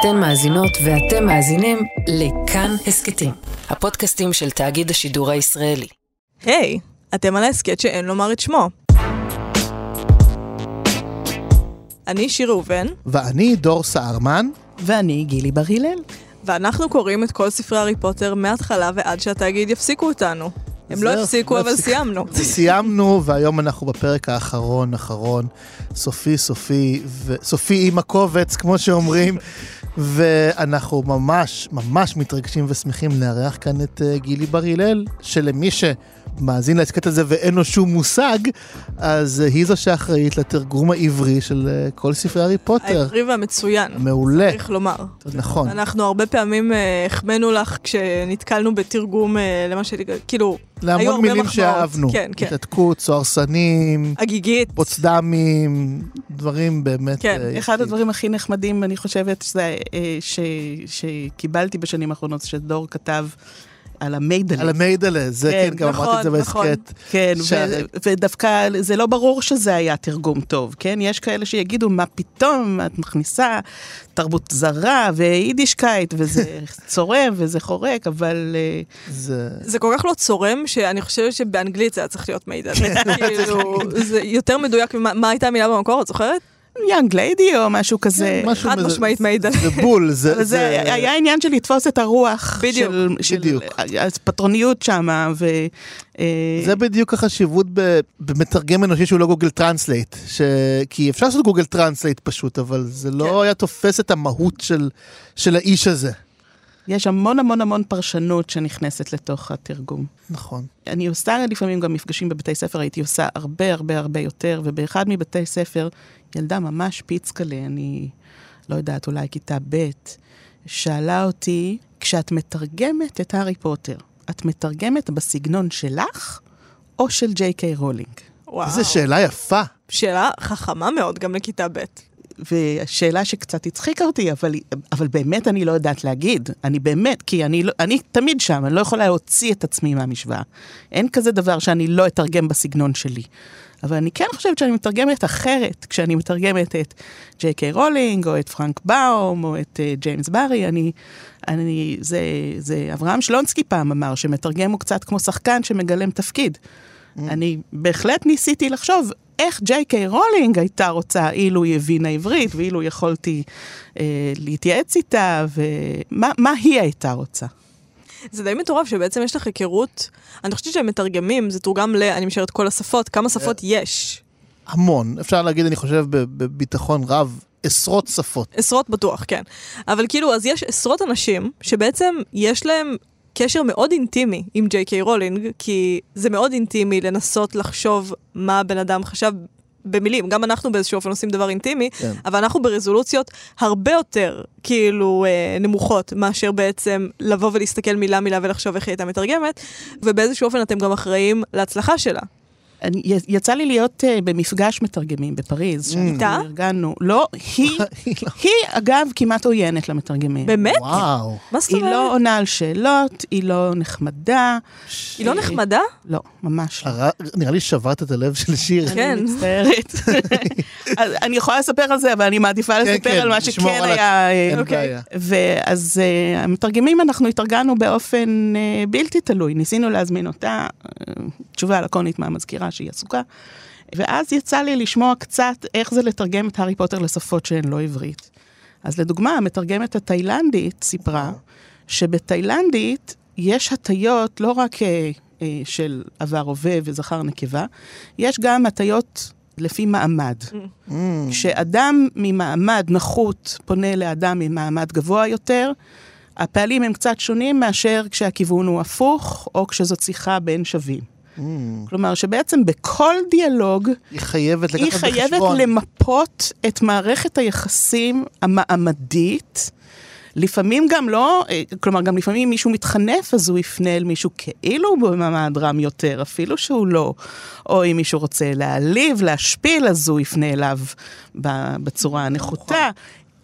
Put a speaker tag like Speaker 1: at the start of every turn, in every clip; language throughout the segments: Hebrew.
Speaker 1: אתן מאזינות ואתם מאזינים לכאן הסכתים, הפודקאסטים של תאגיד השידור הישראלי.
Speaker 2: היי, אתם על ההסכת שאין לומר את שמו. אני שיר ראובן,
Speaker 3: ואני דור סהרמן.
Speaker 4: ואני גילי בר הלל.
Speaker 2: ואנחנו קוראים את כל ספרי הארי פוטר מההתחלה ועד שהתאגיד יפסיקו אותנו. הם לא הפסיקו, אבל. סיימנו.
Speaker 3: סיימנו, והיום אנחנו בפרק האחרון, אחרון, סופי, סופי. סופי עם הקובץ, כמו שאומרים, ואנחנו ממש, ממש מתרגשים ושמחים לארח כאן את uh, גילי בר הלל, שלמי שמאזין להסכת הזה ואין לו שום מושג, אז uh, היא זו שאחראית לתרגום העברי של uh, כל ספרי הארי פוטר.
Speaker 2: העברי והמצוין,
Speaker 3: מעולה,
Speaker 2: צריך לומר.
Speaker 3: נכון.
Speaker 2: אנחנו הרבה פעמים אה, החמאנו לך כשנתקלנו בתרגום אה, למה ש... כאילו,
Speaker 3: להמון מילים
Speaker 2: מחמאות.
Speaker 3: שאהבנו.
Speaker 2: כן, כן.
Speaker 3: התעתקות, סוהרסנים,
Speaker 2: הגיגית.
Speaker 3: פוצדמים, דברים באמת...
Speaker 2: כן,
Speaker 3: אה,
Speaker 4: אחד. הדברים הכי נחמדים, אני חושבת, שזה, אה, ש, שקיבלתי בשנים האחרונות, שדור כתב על המיידלה.
Speaker 3: על המיידלה, זה
Speaker 4: כן,
Speaker 3: כן, גם
Speaker 2: נכון,
Speaker 3: אמרתי את זה
Speaker 2: נכון.
Speaker 3: בהסכת.
Speaker 4: כן,
Speaker 3: ש-
Speaker 4: ו- ודווקא זה לא ברור שזה היה תרגום טוב, כן? יש כאלה שיגידו, מה פתאום, את מכניסה תרבות זרה ויידישקייט, וזה צורם וזה חורק, אבל אה,
Speaker 3: זה...
Speaker 2: זה כל כך לא צורם, שאני חושבת שבאנגלית זה היה צריך להיות מיידלע. כאילו, זה יותר מדויק ממה מה הייתה המילה במקור, את זוכרת?
Speaker 4: young lady או משהו כזה.
Speaker 3: משהו
Speaker 2: חד משמעית מיידלע
Speaker 3: זה בול, זה...
Speaker 4: זה היה עניין של לתפוס את הרוח.
Speaker 2: בדיוק,
Speaker 4: של, של
Speaker 3: בדיוק.
Speaker 4: הפטרוניות שמה, ו... אה,
Speaker 3: זה בדיוק החשיבות במתרגם אנושי שהוא לא Google Translate. ש... כי אפשר לעשות Google Translate פשוט, אבל זה לא
Speaker 2: כן.
Speaker 3: היה תופס את המהות של, של האיש הזה.
Speaker 4: יש המון המון המון פרשנות שנכנסת לתוך התרגום.
Speaker 3: נכון.
Speaker 4: אני עושה לפעמים גם מפגשים בבתי ספר, הייתי עושה הרבה הרבה הרבה יותר, ובאחד מבתי ספר, ילדה ממש פיצקלה, אני לא יודעת, אולי כיתה ב', שאלה אותי, כשאת מתרגמת את הארי פוטר, את מתרגמת בסגנון שלך או של ג'יי קיי רולינג?
Speaker 2: וואו.
Speaker 3: איזו שאלה יפה.
Speaker 2: שאלה חכמה מאוד גם לכיתה ב'.
Speaker 4: ושאלה שקצת הצחיקה אותי, אבל, אבל באמת אני לא יודעת להגיד. אני באמת, כי אני, לא, אני תמיד שם, אני לא יכולה להוציא את עצמי מהמשוואה. אין כזה דבר שאני לא אתרגם בסגנון שלי. אבל אני כן חושבת שאני מתרגמת אחרת, כשאני מתרגמת את ג'יי קיי רולינג, או את פרנק באום, או את uh, ג'יימס ברי, אני, אני, זה, זה אברהם שלונסקי פעם אמר, שמתרגם הוא קצת כמו שחקן שמגלם תפקיד. אני בהחלט ניסיתי לחשוב איך ג'יי קיי רולינג הייתה רוצה אילו היא הבינה עברית, ואילו יכולתי אה, להתייעץ איתה, ומה מה היא הייתה רוצה.
Speaker 2: זה די מטורף שבעצם יש לך היכרות, אני חושבת שהם מתרגמים, זה תורגם ל... אני משערת כל השפות, כמה שפות יש?
Speaker 3: המון. אפשר להגיד, אני חושב, בביטחון רב, עשרות שפות.
Speaker 2: עשרות בטוח, כן. אבל כאילו, אז יש עשרות אנשים שבעצם יש להם קשר מאוד אינטימי עם ג'יי קיי רולינג, כי זה מאוד אינטימי לנסות לחשוב מה הבן אדם חשב במילים. גם אנחנו באיזשהו אופן עושים דבר אינטימי,
Speaker 3: כן.
Speaker 2: אבל אנחנו ברזולוציות הרבה יותר כאילו אה, נמוכות מאשר בעצם לבוא ולהסתכל מילה מילה ולחשוב איך היא הייתה מתרגמת, ובאיזשהו אופן אתם גם אחראים להצלחה שלה.
Speaker 4: אני, יצא לי להיות uh, במפגש מתרגמים בפריז, שאנחנו
Speaker 2: איתה?
Speaker 4: ארגנו. לא, היא, היא אגב כמעט עוינת למתרגמים.
Speaker 2: באמת?
Speaker 3: וואו.
Speaker 2: מה זאת
Speaker 4: היא
Speaker 2: אומרת?
Speaker 4: לא עונה על שאלות, היא לא נחמדה.
Speaker 2: היא לא נחמדה?
Speaker 4: לא, ממש לא.
Speaker 3: נראה לי שברת את הלב של שיר.
Speaker 2: כן.
Speaker 4: אני מצטערת. אני יכולה לספר על זה, אבל אני מעדיפה
Speaker 3: כן,
Speaker 4: לספר
Speaker 3: כן,
Speaker 4: על מה שכן היה... אה,
Speaker 3: אין
Speaker 2: אוקיי.
Speaker 3: בעיה.
Speaker 4: ואז uh, המתרגמים, אנחנו התארגנו באופן uh, בלתי תלוי. ניסינו להזמין אותה, uh, תשובה לקונית מהמזכירה שהיא עסוקה. ואז יצא לי לשמוע קצת איך זה לתרגם את הארי פוטר לשפות שהן לא עברית. אז לדוגמה, המתרגמת התאילנדית סיפרה שבתאילנדית יש הטיות לא רק uh, uh, של עבר הווה וזכר נקבה, יש גם הטיות לפי מעמד.
Speaker 3: Mm.
Speaker 4: כשאדם ממעמד נחות פונה לאדם ממעמד גבוה יותר, הפעלים הם קצת שונים מאשר כשהכיוון הוא הפוך, או כשזאת שיחה בין שווים.
Speaker 3: Mm.
Speaker 4: כלומר, שבעצם בכל דיאלוג,
Speaker 3: היא חייבת לקחת
Speaker 4: היא חייבת
Speaker 3: בחשבון.
Speaker 4: למפות את מערכת היחסים המעמדית. לפעמים גם לא, אה, כלומר, גם לפעמים אם מישהו מתחנף, אז הוא יפנה אל מישהו כאילו הוא במעמד רם יותר, אפילו שהוא לא. או אם מישהו רוצה להעליב, להשפיל, אז הוא יפנה אליו בצורה הנחותה.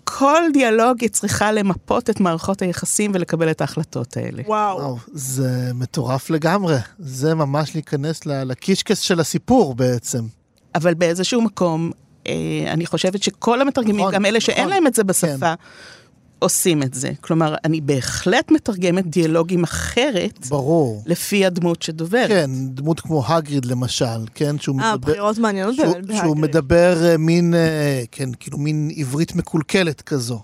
Speaker 4: כל דיאלוג היא צריכה למפות את מערכות היחסים ולקבל את ההחלטות האלה.
Speaker 2: וואו.
Speaker 3: וואו, זה מטורף לגמרי. זה ממש להיכנס לקישקס של הסיפור בעצם.
Speaker 4: אבל באיזשהו מקום, אה, אני חושבת שכל המתרגמים,
Speaker 3: נכון,
Speaker 4: גם אלה שאין
Speaker 3: נכון.
Speaker 4: להם את זה בשפה, עושים את זה. כלומר, אני בהחלט מתרגמת דיאלוגים אחרת,
Speaker 3: ברור.
Speaker 4: לפי הדמות שדוברת.
Speaker 3: כן, דמות כמו הגריד למשל, כן? שהוא
Speaker 2: אה,
Speaker 3: מדבר-
Speaker 2: בחירות מעניינות
Speaker 3: שהוא-
Speaker 2: באמת
Speaker 3: שהוא
Speaker 2: בהאגריד.
Speaker 3: מדבר אה, מין, אה, כן, כאילו מין עברית מקולקלת כזו.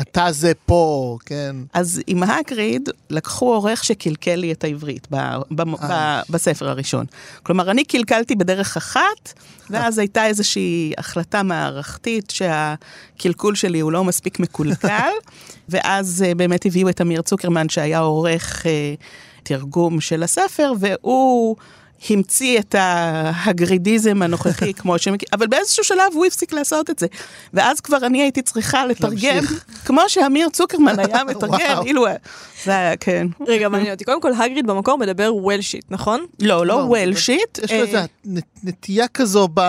Speaker 3: אתה זה פה, כן.
Speaker 4: אז עם הגריד לקחו עורך שקלקל לי את העברית ב, ב, ב, בספר הראשון. כלומר, אני קלקלתי בדרך אחת, ואז הייתה איזושהי החלטה מערכתית שהקלקול שלי הוא לא מספיק מקולקל, ואז אה, באמת הביאו את אמיר צוקרמן שהיה עורך אה, תרגום של הספר, והוא... המציא את ההגרידיזם הנוכחי כמו שמכיר, אבל באיזשהו שלב הוא הפסיק לעשות את זה. ואז כבר אני הייתי צריכה לתרגם. כמו שאמיר צוקרמן היה מתרגם. אילו... זה היה, כן.
Speaker 2: רגע, מעניין אותי. קודם כל, הגריד במקור מדבר וולשיט, נכון?
Speaker 4: לא, לא
Speaker 3: לא,
Speaker 4: וולשיט.
Speaker 3: יש לו
Speaker 4: אה,
Speaker 3: איזו נטייה כזו ב...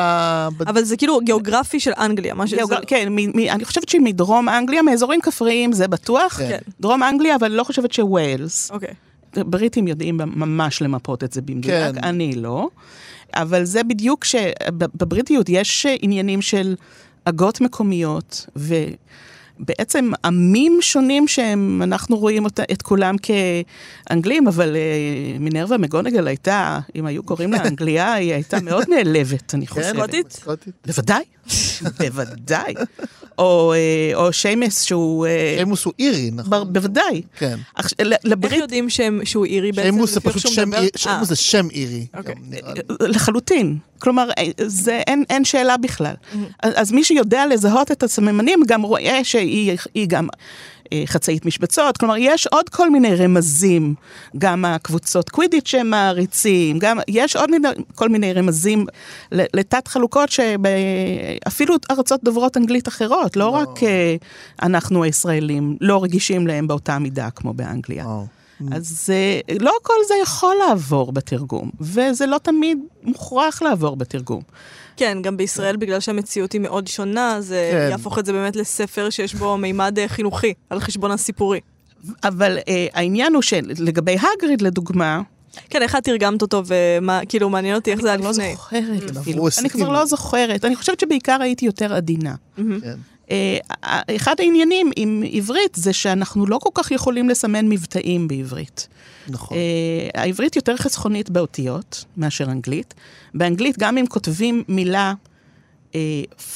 Speaker 2: אבל זה כאילו גיאוגרפי של אנגליה, מה שזה...
Speaker 4: כן, אני חושבת שהיא מדרום אנגליה, מאזורים כפריים, זה בטוח.
Speaker 3: כן,
Speaker 4: דרום אנגליה, אבל לא חושבת שווילס.
Speaker 2: אוקיי.
Speaker 4: בריטים יודעים ממש למפות את זה במדויק,
Speaker 3: כן.
Speaker 4: אני לא. אבל זה בדיוק שבבריטיות יש עניינים של עגות מקומיות, ובעצם עמים שונים שהם, אנחנו רואים אותה, את כולם כאנגלים, אבל uh, מינרווה מגונגל הייתה, אם היו קוראים לה אנגליה, היא הייתה מאוד נעלבת, אני
Speaker 3: כן,
Speaker 4: חושבת.
Speaker 2: סקוטית?
Speaker 3: סקוטית.
Speaker 4: בוודאי, בוודאי. או, אה, או שיימס שהוא... אה,
Speaker 3: שיימוס הוא אירי,
Speaker 4: בר-
Speaker 3: נכון?
Speaker 4: בוודאי.
Speaker 3: כן.
Speaker 4: עכש- ל-
Speaker 2: איך
Speaker 4: לברית
Speaker 2: יודעים שהם- שהוא אירי בעצם?
Speaker 3: שיימוס זה פשוט שם? אירי,
Speaker 2: אה,
Speaker 3: שיימוס זה שם אירי.
Speaker 2: אוקיי.
Speaker 4: לחלוטין. כלומר, אה, זה, אין, אין שאלה בכלל. אז, אז מי שיודע לזהות את הסממנים גם רואה שהיא היא גם אה, חצאית משבצות. כלומר, יש עוד כל מיני רמזים, גם הקבוצות קווידיץ' שהם מעריצים, גם יש עוד מיני, כל מיני רמזים לתת חלוקות שאפילו ארצות דוברות אנגלית אחרות, לא רק אה, אנחנו הישראלים לא רגישים להם באותה מידה כמו באנגליה.
Speaker 3: וואו.
Speaker 4: אז אה, לא כל זה יכול לעבור בתרגום, וזה לא תמיד מוכרח לעבור בתרגום.
Speaker 2: כן, גם בישראל, בגלל שהמציאות היא מאוד שונה, זה
Speaker 3: כן.
Speaker 2: יהפוך את זה באמת לספר שיש בו מימד אה, חינוכי, על חשבון הסיפורי.
Speaker 4: אבל אה, העניין הוא שלגבי הגריד, לדוגמה,
Speaker 2: כן, איך את תרגמת אותו, ומה, כאילו, מעניין אותי איך זה היה
Speaker 4: אני לא
Speaker 2: לפני.
Speaker 4: זוכרת
Speaker 3: עברו
Speaker 4: אפילו. אני. כבר לא זוכרת. אני חושבת שבעיקר הייתי יותר עדינה. אה, אחד העניינים עם עברית זה שאנחנו לא כל כך יכולים לסמן מבטאים בעברית.
Speaker 3: נכון.
Speaker 4: אה, העברית יותר חסכונית באותיות מאשר אנגלית. באנגלית, גם אם כותבים מילה אה,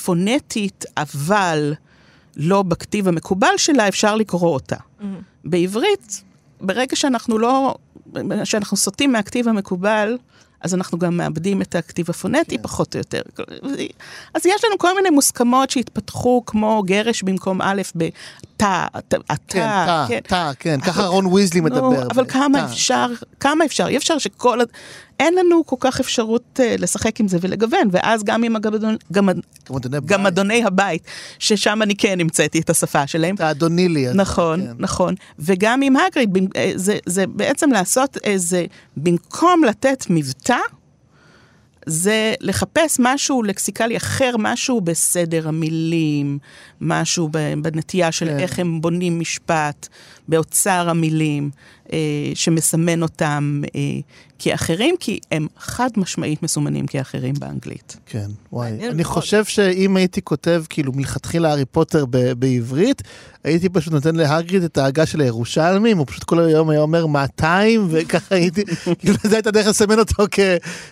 Speaker 4: פונטית, אבל לא בכתיב המקובל שלה, אפשר לקרוא אותה. בעברית, ברגע שאנחנו לא, שאנחנו סוטים מהכתיב המקובל, אז אנחנו גם מאבדים את הכתיב הפונטי
Speaker 3: כן.
Speaker 4: פחות או יותר. אז יש לנו כל מיני מוסכמות שהתפתחו, כמו גרש במקום א' בתא, אתה,
Speaker 3: כן, תא,
Speaker 4: כן.
Speaker 3: תא, כן, ככה רון ויזלי מדבר.
Speaker 4: אבל כמה
Speaker 3: תא.
Speaker 4: אפשר, כמה אפשר? אי אפשר שכל... אין לנו כל כך אפשרות uh, לשחק עם זה ולגוון, ואז גם עם
Speaker 3: אדוני
Speaker 4: הבית, ששם אני כן המצאתי את השפה שלהם.
Speaker 3: אתה אדוני לי. אתה,
Speaker 4: נכון,
Speaker 3: כן.
Speaker 4: נכון. וגם עם הגריד, אה, זה, זה בעצם לעשות איזה, במקום לתת מבטא, זה לחפש משהו לקסיקלי אחר, משהו בסדר המילים, משהו בנטייה של
Speaker 3: כן.
Speaker 4: איך הם בונים משפט, באוצר המילים, שמסמן אותם אה, כאחרים, כי הם חד משמעית מסומנים כאחרים באנגלית.
Speaker 3: כן, וואי. אני. חושב שאם הייתי כותב כאילו מלכתחילה הארי פוטר ב- בעברית, הייתי פשוט נותן להגריד את ההגה של הירושלמים, הוא פשוט כל היום היה אומר 200, וככה הייתי, כאילו זו הייתה דרך לסמן אותו כ-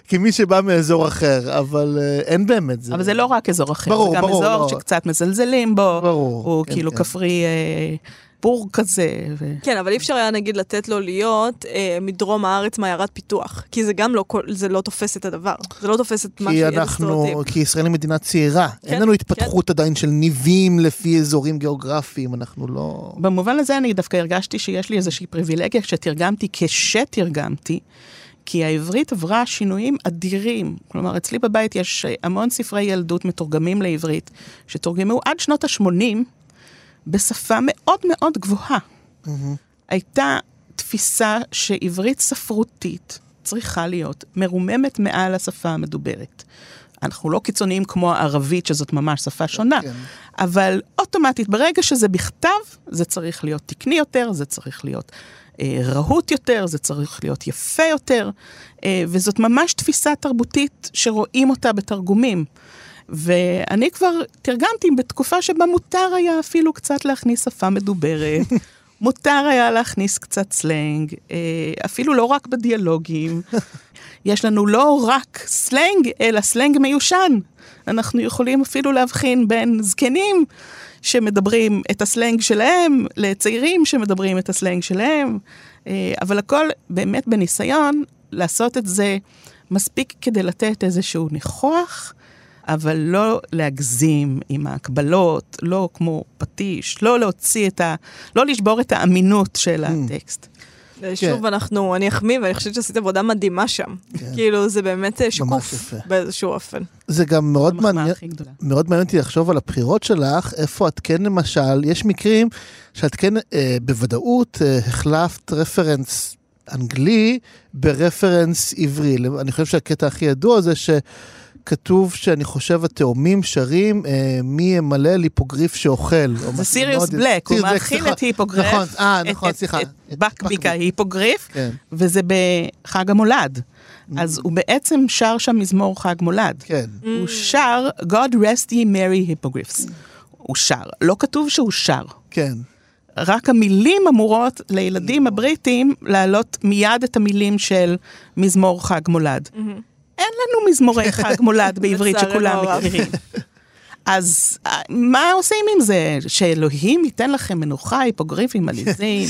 Speaker 3: כמי שבא מאזור אחר, אבל אה, אין באמת זה.
Speaker 4: אבל זה לא רק אזור אחר,
Speaker 3: ברור,
Speaker 4: זה גם
Speaker 3: ברור,
Speaker 4: אזור
Speaker 3: לא.
Speaker 4: שקצת מזלזלים בו,
Speaker 3: ברור,
Speaker 4: הוא
Speaker 3: כן,
Speaker 4: כאילו
Speaker 3: כן.
Speaker 4: כפרי אה, בור כזה. ו...
Speaker 2: כן, אבל אי אפשר היה נגיד לתת לו להיות אה, מדרום הארץ מעיירת פיתוח, כי זה גם לא, זה לא תופס את הדבר. זה לא תופס את מה
Speaker 3: אנחנו,
Speaker 2: הסטריאוטיפ.
Speaker 3: כי ישראל היא מדינה צעירה, אין
Speaker 2: כן,
Speaker 3: לנו התפתחות עדיין של ניבים לפי אזורים גיאוגרפיים, אנחנו לא...
Speaker 4: במובן הזה אני דווקא הרגשתי שיש לי איזושהי פריבילגיה כשתרגמתי, כשתרגמתי, כי העברית עברה שינויים אדירים. כלומר, אצלי בבית יש המון ספרי ילדות מתורגמים לעברית, שתורגמו עד שנות ה-80 בשפה מאוד מאוד גבוהה. הייתה תפיסה שעברית ספרותית צריכה להיות מרוממת מעל השפה המדוברת. אנחנו לא קיצוניים כמו הערבית, שזאת ממש שפה שונה,
Speaker 3: כן.
Speaker 4: אבל אוטומטית, ברגע שזה בכתב, זה צריך להיות תקני יותר, זה צריך להיות אה, רהוט יותר, זה צריך להיות יפה יותר, אה, וזאת ממש תפיסה תרבותית שרואים אותה בתרגומים. ואני כבר תרגמתי בתקופה שבה מותר היה אפילו קצת להכניס שפה מדוברת. מותר היה להכניס קצת סלנג, אה, אפילו לא רק בדיאלוגים. יש לנו לא רק סלנג, אלא סלנג מיושן. אנחנו יכולים אפילו להבחין בין זקנים שמדברים את הסלנג שלהם, לצעירים שמדברים את הסלנג שלהם, אה, אבל הכל באמת בניסיון לעשות את זה מספיק כדי לתת איזשהו ניחוח, אבל לא להגזים עם ההקבלות, לא כמו פטיש, לא להוציא את ה... לא לשבור את האמינות של הטקסט.
Speaker 2: שוב, אנחנו, אני אחמיא, ואני חושבת שעשית עבודה מדהימה שם.
Speaker 3: כן.
Speaker 2: כאילו, זה באמת אה, שקוף. באיזשהו אופן.
Speaker 3: זה גם מאוד מעניין. מאוד מעניין אותי לחשוב על הבחירות שלך, איפה את כן למשל, יש מקרים שאת כן אה, בוודאות אה, החלפת רפרנס אנגלי ברפרנס עברי. אני חושב שהקטע הכי ידוע זה שכתוב שאני חושב התאומים שרים אה, מי ימלא ליפוגריף שאוכל. או
Speaker 4: זה סיריוס
Speaker 3: מאוד-
Speaker 4: בלק, הוא מאכיל
Speaker 3: סליחה.
Speaker 4: את היפוגריף.
Speaker 3: נכון, אה,
Speaker 4: את-
Speaker 3: נכון,
Speaker 4: את-
Speaker 3: סליחה.
Speaker 4: את
Speaker 3: את
Speaker 4: בקביק ההיפוגריף,
Speaker 3: כן,
Speaker 4: וזה בחג המולד. אז הוא בעצם שר שם מזמור חג מולד.
Speaker 3: כן.
Speaker 4: הוא שר God rest ye merry hippogriffs. הוא שר. לא כתוב שהוא שר.
Speaker 3: כן.
Speaker 4: רק המילים אמורות לילדים הבריטים להעלות מיד את המילים של מזמור חג מולד. אין לנו מזמורי חג מולד בעברית שכולם. מכירים. אז אה, מה עושים עם זה? שאלוהים ייתן לכם מנוחה, היפוגריפים עליזים,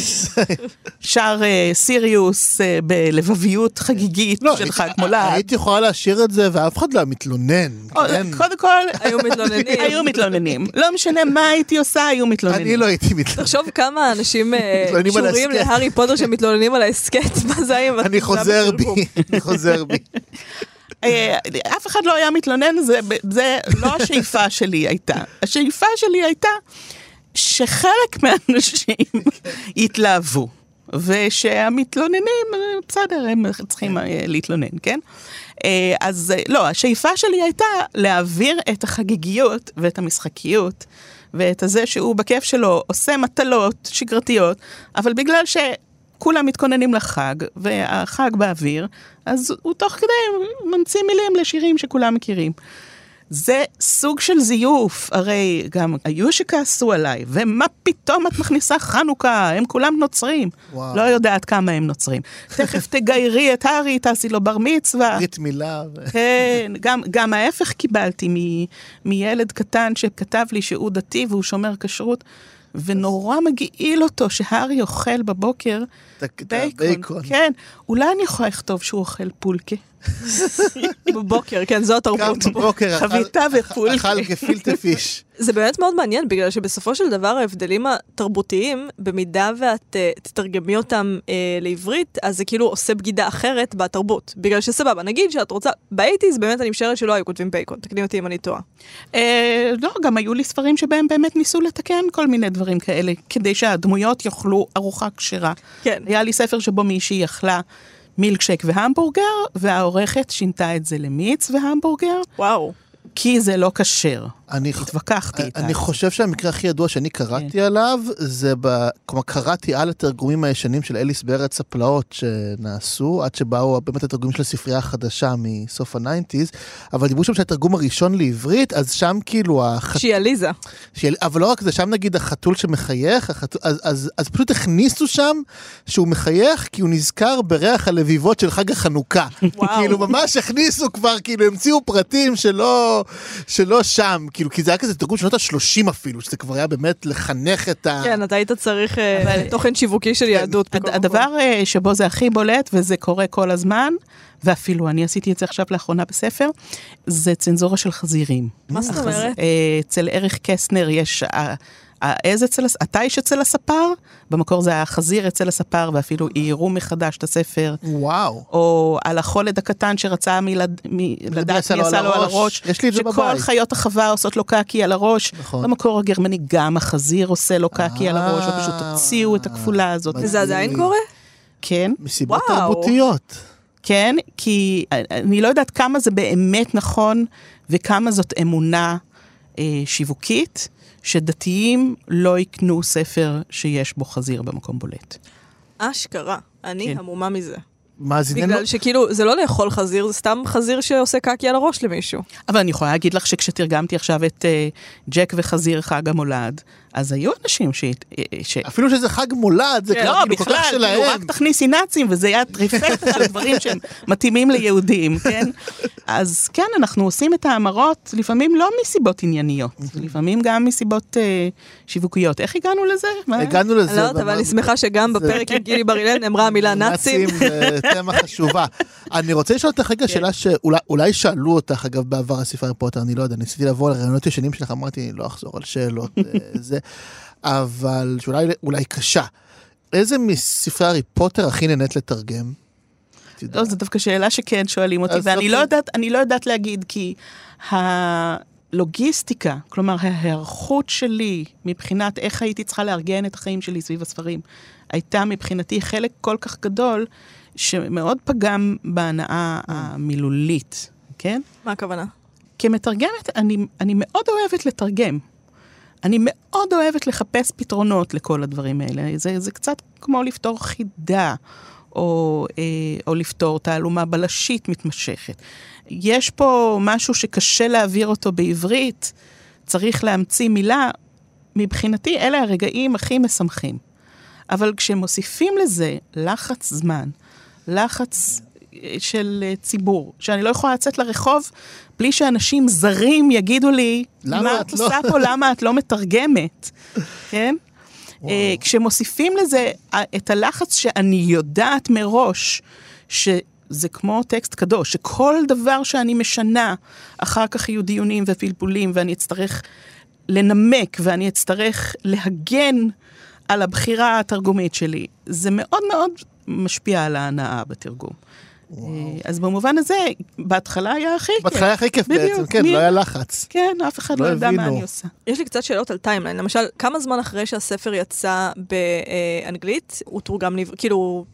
Speaker 4: שר אה, סיריוס אה, בלבביות חגיגית
Speaker 3: לא,
Speaker 4: של חג מולד.
Speaker 3: היית יכולה להשאיר את זה ואף אחד לא היה מתלונן. כן?
Speaker 4: קודם כל,
Speaker 2: היו מתלוננים.
Speaker 4: היו מתלוננים. לא משנה מה הייתי עושה, היו מתלוננים.
Speaker 3: אני לא הייתי מתלונן.
Speaker 2: תחשוב כמה אנשים קשורים
Speaker 3: ההסכת.
Speaker 2: להארי פוטר שמתלוננים על ההסכת, מה זה היה עם
Speaker 3: אני חוזר בי? אני חוזר בי.
Speaker 4: אה, אף אחד לא היה מתלונן, זה, זה לא השאיפה שלי הייתה. השאיפה שלי הייתה שחלק מהאנשים יתלהבו, ושהמתלוננים, אה, בסדר, הם צריכים אה, להתלונן, כן? אז לא, השאיפה שלי הייתה להעביר את החגיגיות ואת המשחקיות. ואת הזה שהוא בכיף שלו עושה מטלות שגרתיות, אבל בגלל ש... כולם מתכוננים לחג, והחג באוויר, אז הוא תוך כדי ממציא מילים לשירים שכולם מכירים. זה סוג של זיוף, הרי גם היו שכעסו עליי, ומה פתאום את מכניסה חנוכה, הם כולם נוצרים.
Speaker 3: וואו.
Speaker 4: לא יודעת כמה הם נוצרים. תכף תגיירי את הארי, תעשי לו בר מצווה.
Speaker 3: ברית מילה.
Speaker 4: כן, גם, גם ההפך קיבלתי מ, מילד קטן שכתב לי שהוא דתי והוא שומר כשרות, ונורא מגעיל אותו שהארי אוכל בבוקר בייקון. כן, אולי אני יכולה לכתוב שהוא אוכל פולקה.
Speaker 2: בבוקר, כן, זו
Speaker 3: קם
Speaker 2: התרבות.
Speaker 3: בבוקר, אכל-
Speaker 4: חביתה ופולקה.
Speaker 3: אכל גפילטה פיש.
Speaker 2: זה באמת מאוד מעניין, בגלל שבסופו של דבר ההבדלים התרבותיים, במידה ואת uh, תתרגמי אותם uh, לעברית, אז זה כאילו עושה בגידה אחרת בתרבות. בגלל שסבבה, נגיד שאת רוצה, באייטיז באמת אני משערת שלא היו כותבים בייקון, תקני אותי אם אני טועה.
Speaker 4: אה, לא, גם היו לי ספרים שבהם באמת ניסו לתקן כל מיני דברים כאלה, כדי שהדמויות יאכלו ארוחה כשרה.
Speaker 2: כן.
Speaker 4: היה לי ספר שבו מישהי אכלה מילקשייק והמבורגר, והעורכת שינתה את זה למיץ והמבורגר,
Speaker 2: וואו.
Speaker 4: כי זה לא כשר.
Speaker 3: אני
Speaker 4: התווכחתי איתה.
Speaker 3: אני חושב שהמקרה הכי ידוע שאני קראתי
Speaker 4: כן.
Speaker 3: עליו, זה ב... כלומר, קראתי על התרגומים הישנים של אליס בארץ הפלאות שנעשו, עד שבאו באמת התרגומים של הספרייה החדשה מסוף ה nineties, אבל דיברו שם שהתרגום הראשון לעברית, אז שם כאילו הח...
Speaker 2: שהיא עליזה.
Speaker 3: שיהיה- אבל לא רק זה, שם נגיד החתול שמחייך, החתול, אז, אז, אז פשוט הכניסו שם שהוא מחייך כי הוא נזכר בריח הלביבות של חג החנוכה.
Speaker 2: וואו.
Speaker 3: כאילו ממש הכניסו כבר, כאילו המציאו פרטים שלא, שלא שם, כאילו כי זה היה כזה תרגום שנות ה-30 אפילו, שזה כבר היה באמת לחנך את ה...
Speaker 2: כן, אתה היית צריך אה, תוכן שיווקי של יהדות.
Speaker 4: הד-
Speaker 2: בכל
Speaker 4: הדבר. אה, שבו זה הכי בולט, וזה קורה כל הזמן, ואפילו אני עשיתי את זה עכשיו לאחרונה בספר, זה צנזורה של חזירים.
Speaker 2: מה זאת אומרת?
Speaker 4: אה, אצל אריך קסנר יש העז אצל, התיש אצל הספר, במקור זה החזיר אצל הספר, ואפילו איירו מחדש את הספר.
Speaker 3: וואו.
Speaker 4: או על החולד הקטן שרצה מלד... מ- לדעת מי עשה לו על הראש.
Speaker 3: יש לי את זה
Speaker 4: שכל
Speaker 3: בבית.
Speaker 4: חיות החווה עושות לו קקי על הראש.
Speaker 3: נכון.
Speaker 4: במקור הגרמני גם החזיר עושה לו קקי על הראש,
Speaker 3: אה,
Speaker 4: ופשוט הוציאו את הכפולה הזאת.
Speaker 2: וזה עדיין קורה?
Speaker 4: כן,
Speaker 3: מסיבות. תרבותיות.
Speaker 4: כן, כי אני לא יודעת כמה זה באמת נכון וכמה זאת אמונה אה, שיווקית, שדתיים לא יקנו ספר שיש בו חזיר במקום בולט.
Speaker 2: אשכרה. אני
Speaker 4: כן.
Speaker 2: המומה מזה.
Speaker 3: מאזיננו...
Speaker 2: בגלל שכאילו, זה לא לאכול חזיר, זה סתם חזיר שעושה קקי על הראש למישהו.
Speaker 4: אבל אני יכולה להגיד לך שכשתרגמתי עכשיו את uh, ג'ק וחזיר חג המולד, אז היו אנשים ש... ש...
Speaker 3: אפילו שזה חג מולד, זה
Speaker 2: כן,
Speaker 3: כבר
Speaker 4: לא,
Speaker 3: כאילו כל
Speaker 4: בכלל,
Speaker 3: כך
Speaker 4: כאילו, רק
Speaker 3: שלהם.
Speaker 4: תכניסי נאצים, וזה היה טריפקטה של דברים שהם מתאימים ליהודים, כן? אז כן, אנחנו עושים את ההמרות, לפעמים לא מסיבות ענייניות, לפעמים גם מסיבות אה, שיווקיות. איך הגענו לזה?
Speaker 3: הגענו לזה.
Speaker 2: לא אבל אני שמחה שגם בפרק עם גילי בר אילן נאמרה המילה נאצים.
Speaker 3: זה תמה חשובה. אני רוצה לשאול אותך
Speaker 2: כן.
Speaker 3: רגע שאלה שאולי שאלו אותך, אגב, בעבר הספר פוטר, אני לא יודע, ניסיתי לבוא לרעיונות ישנים שלך, אמרתי, אני לא אחזור על שאלות, אה, זה, אבל שאולי אולי קשה. איזה מספרי הארי פוטר הכי נהנית לתרגם?
Speaker 4: לא, זו דווקא שאלה שכן שואלים אותי, ואני
Speaker 3: אוקיי.
Speaker 4: לא יודעת, אני לא יודעת להגיד, כי הלוגיסטיקה, כלומר ההיערכות שלי מבחינת איך הייתי צריכה לארגן את החיים שלי סביב הספרים, הייתה מבחינתי חלק כל כך גדול, שמאוד פגם בהנאה המילולית, כן?
Speaker 2: מה הכוונה?
Speaker 4: כמתרגמת, אני, אני מאוד אוהבת לתרגם. אני מאוד אוהבת לחפש פתרונות לכל הדברים האלה. זה, זה קצת כמו לפתור חידה, או, אה, או לפתור תעלומה בלשית מתמשכת. יש פה משהו שקשה להעביר אותו בעברית, צריך להמציא מילה. מבחינתי, אלה הרגעים הכי משמחים. אבל כשמוסיפים לזה לחץ זמן, לחץ של אה, ציבור, שאני לא יכולה לצאת לרחוב בלי שאנשים זרים יגידו לי,
Speaker 3: למה
Speaker 4: מה
Speaker 3: את לא?"
Speaker 4: עושה פה, למה את לא מתרגמת, כן? אה, כשמוסיפים לזה אה, את הלחץ שאני יודעת מראש, שזה כמו טקסט קדוש, שכל דבר שאני משנה, אחר כך יהיו דיונים ופלפולים, ואני אצטרך לנמק, ואני אצטרך להגן על הבחירה התרגומית שלי. זה מאוד מאוד משפיע על ההנאה בתרגום. אה, אז במובן הזה, בהתחלה היה הכי כיף.
Speaker 3: בהתחלה היה הכי כיף
Speaker 4: בדיוק,
Speaker 3: בעצם, כן,
Speaker 4: מי-
Speaker 3: לא היה לחץ.
Speaker 4: כן, אף אחד
Speaker 3: לא
Speaker 4: לא ידע מה. אני עושה.
Speaker 2: יש לי קצת שאלות על timeline. למשל, כמה זמן אחרי שהספר יצא באנגלית, הוא תורגם, כאילו,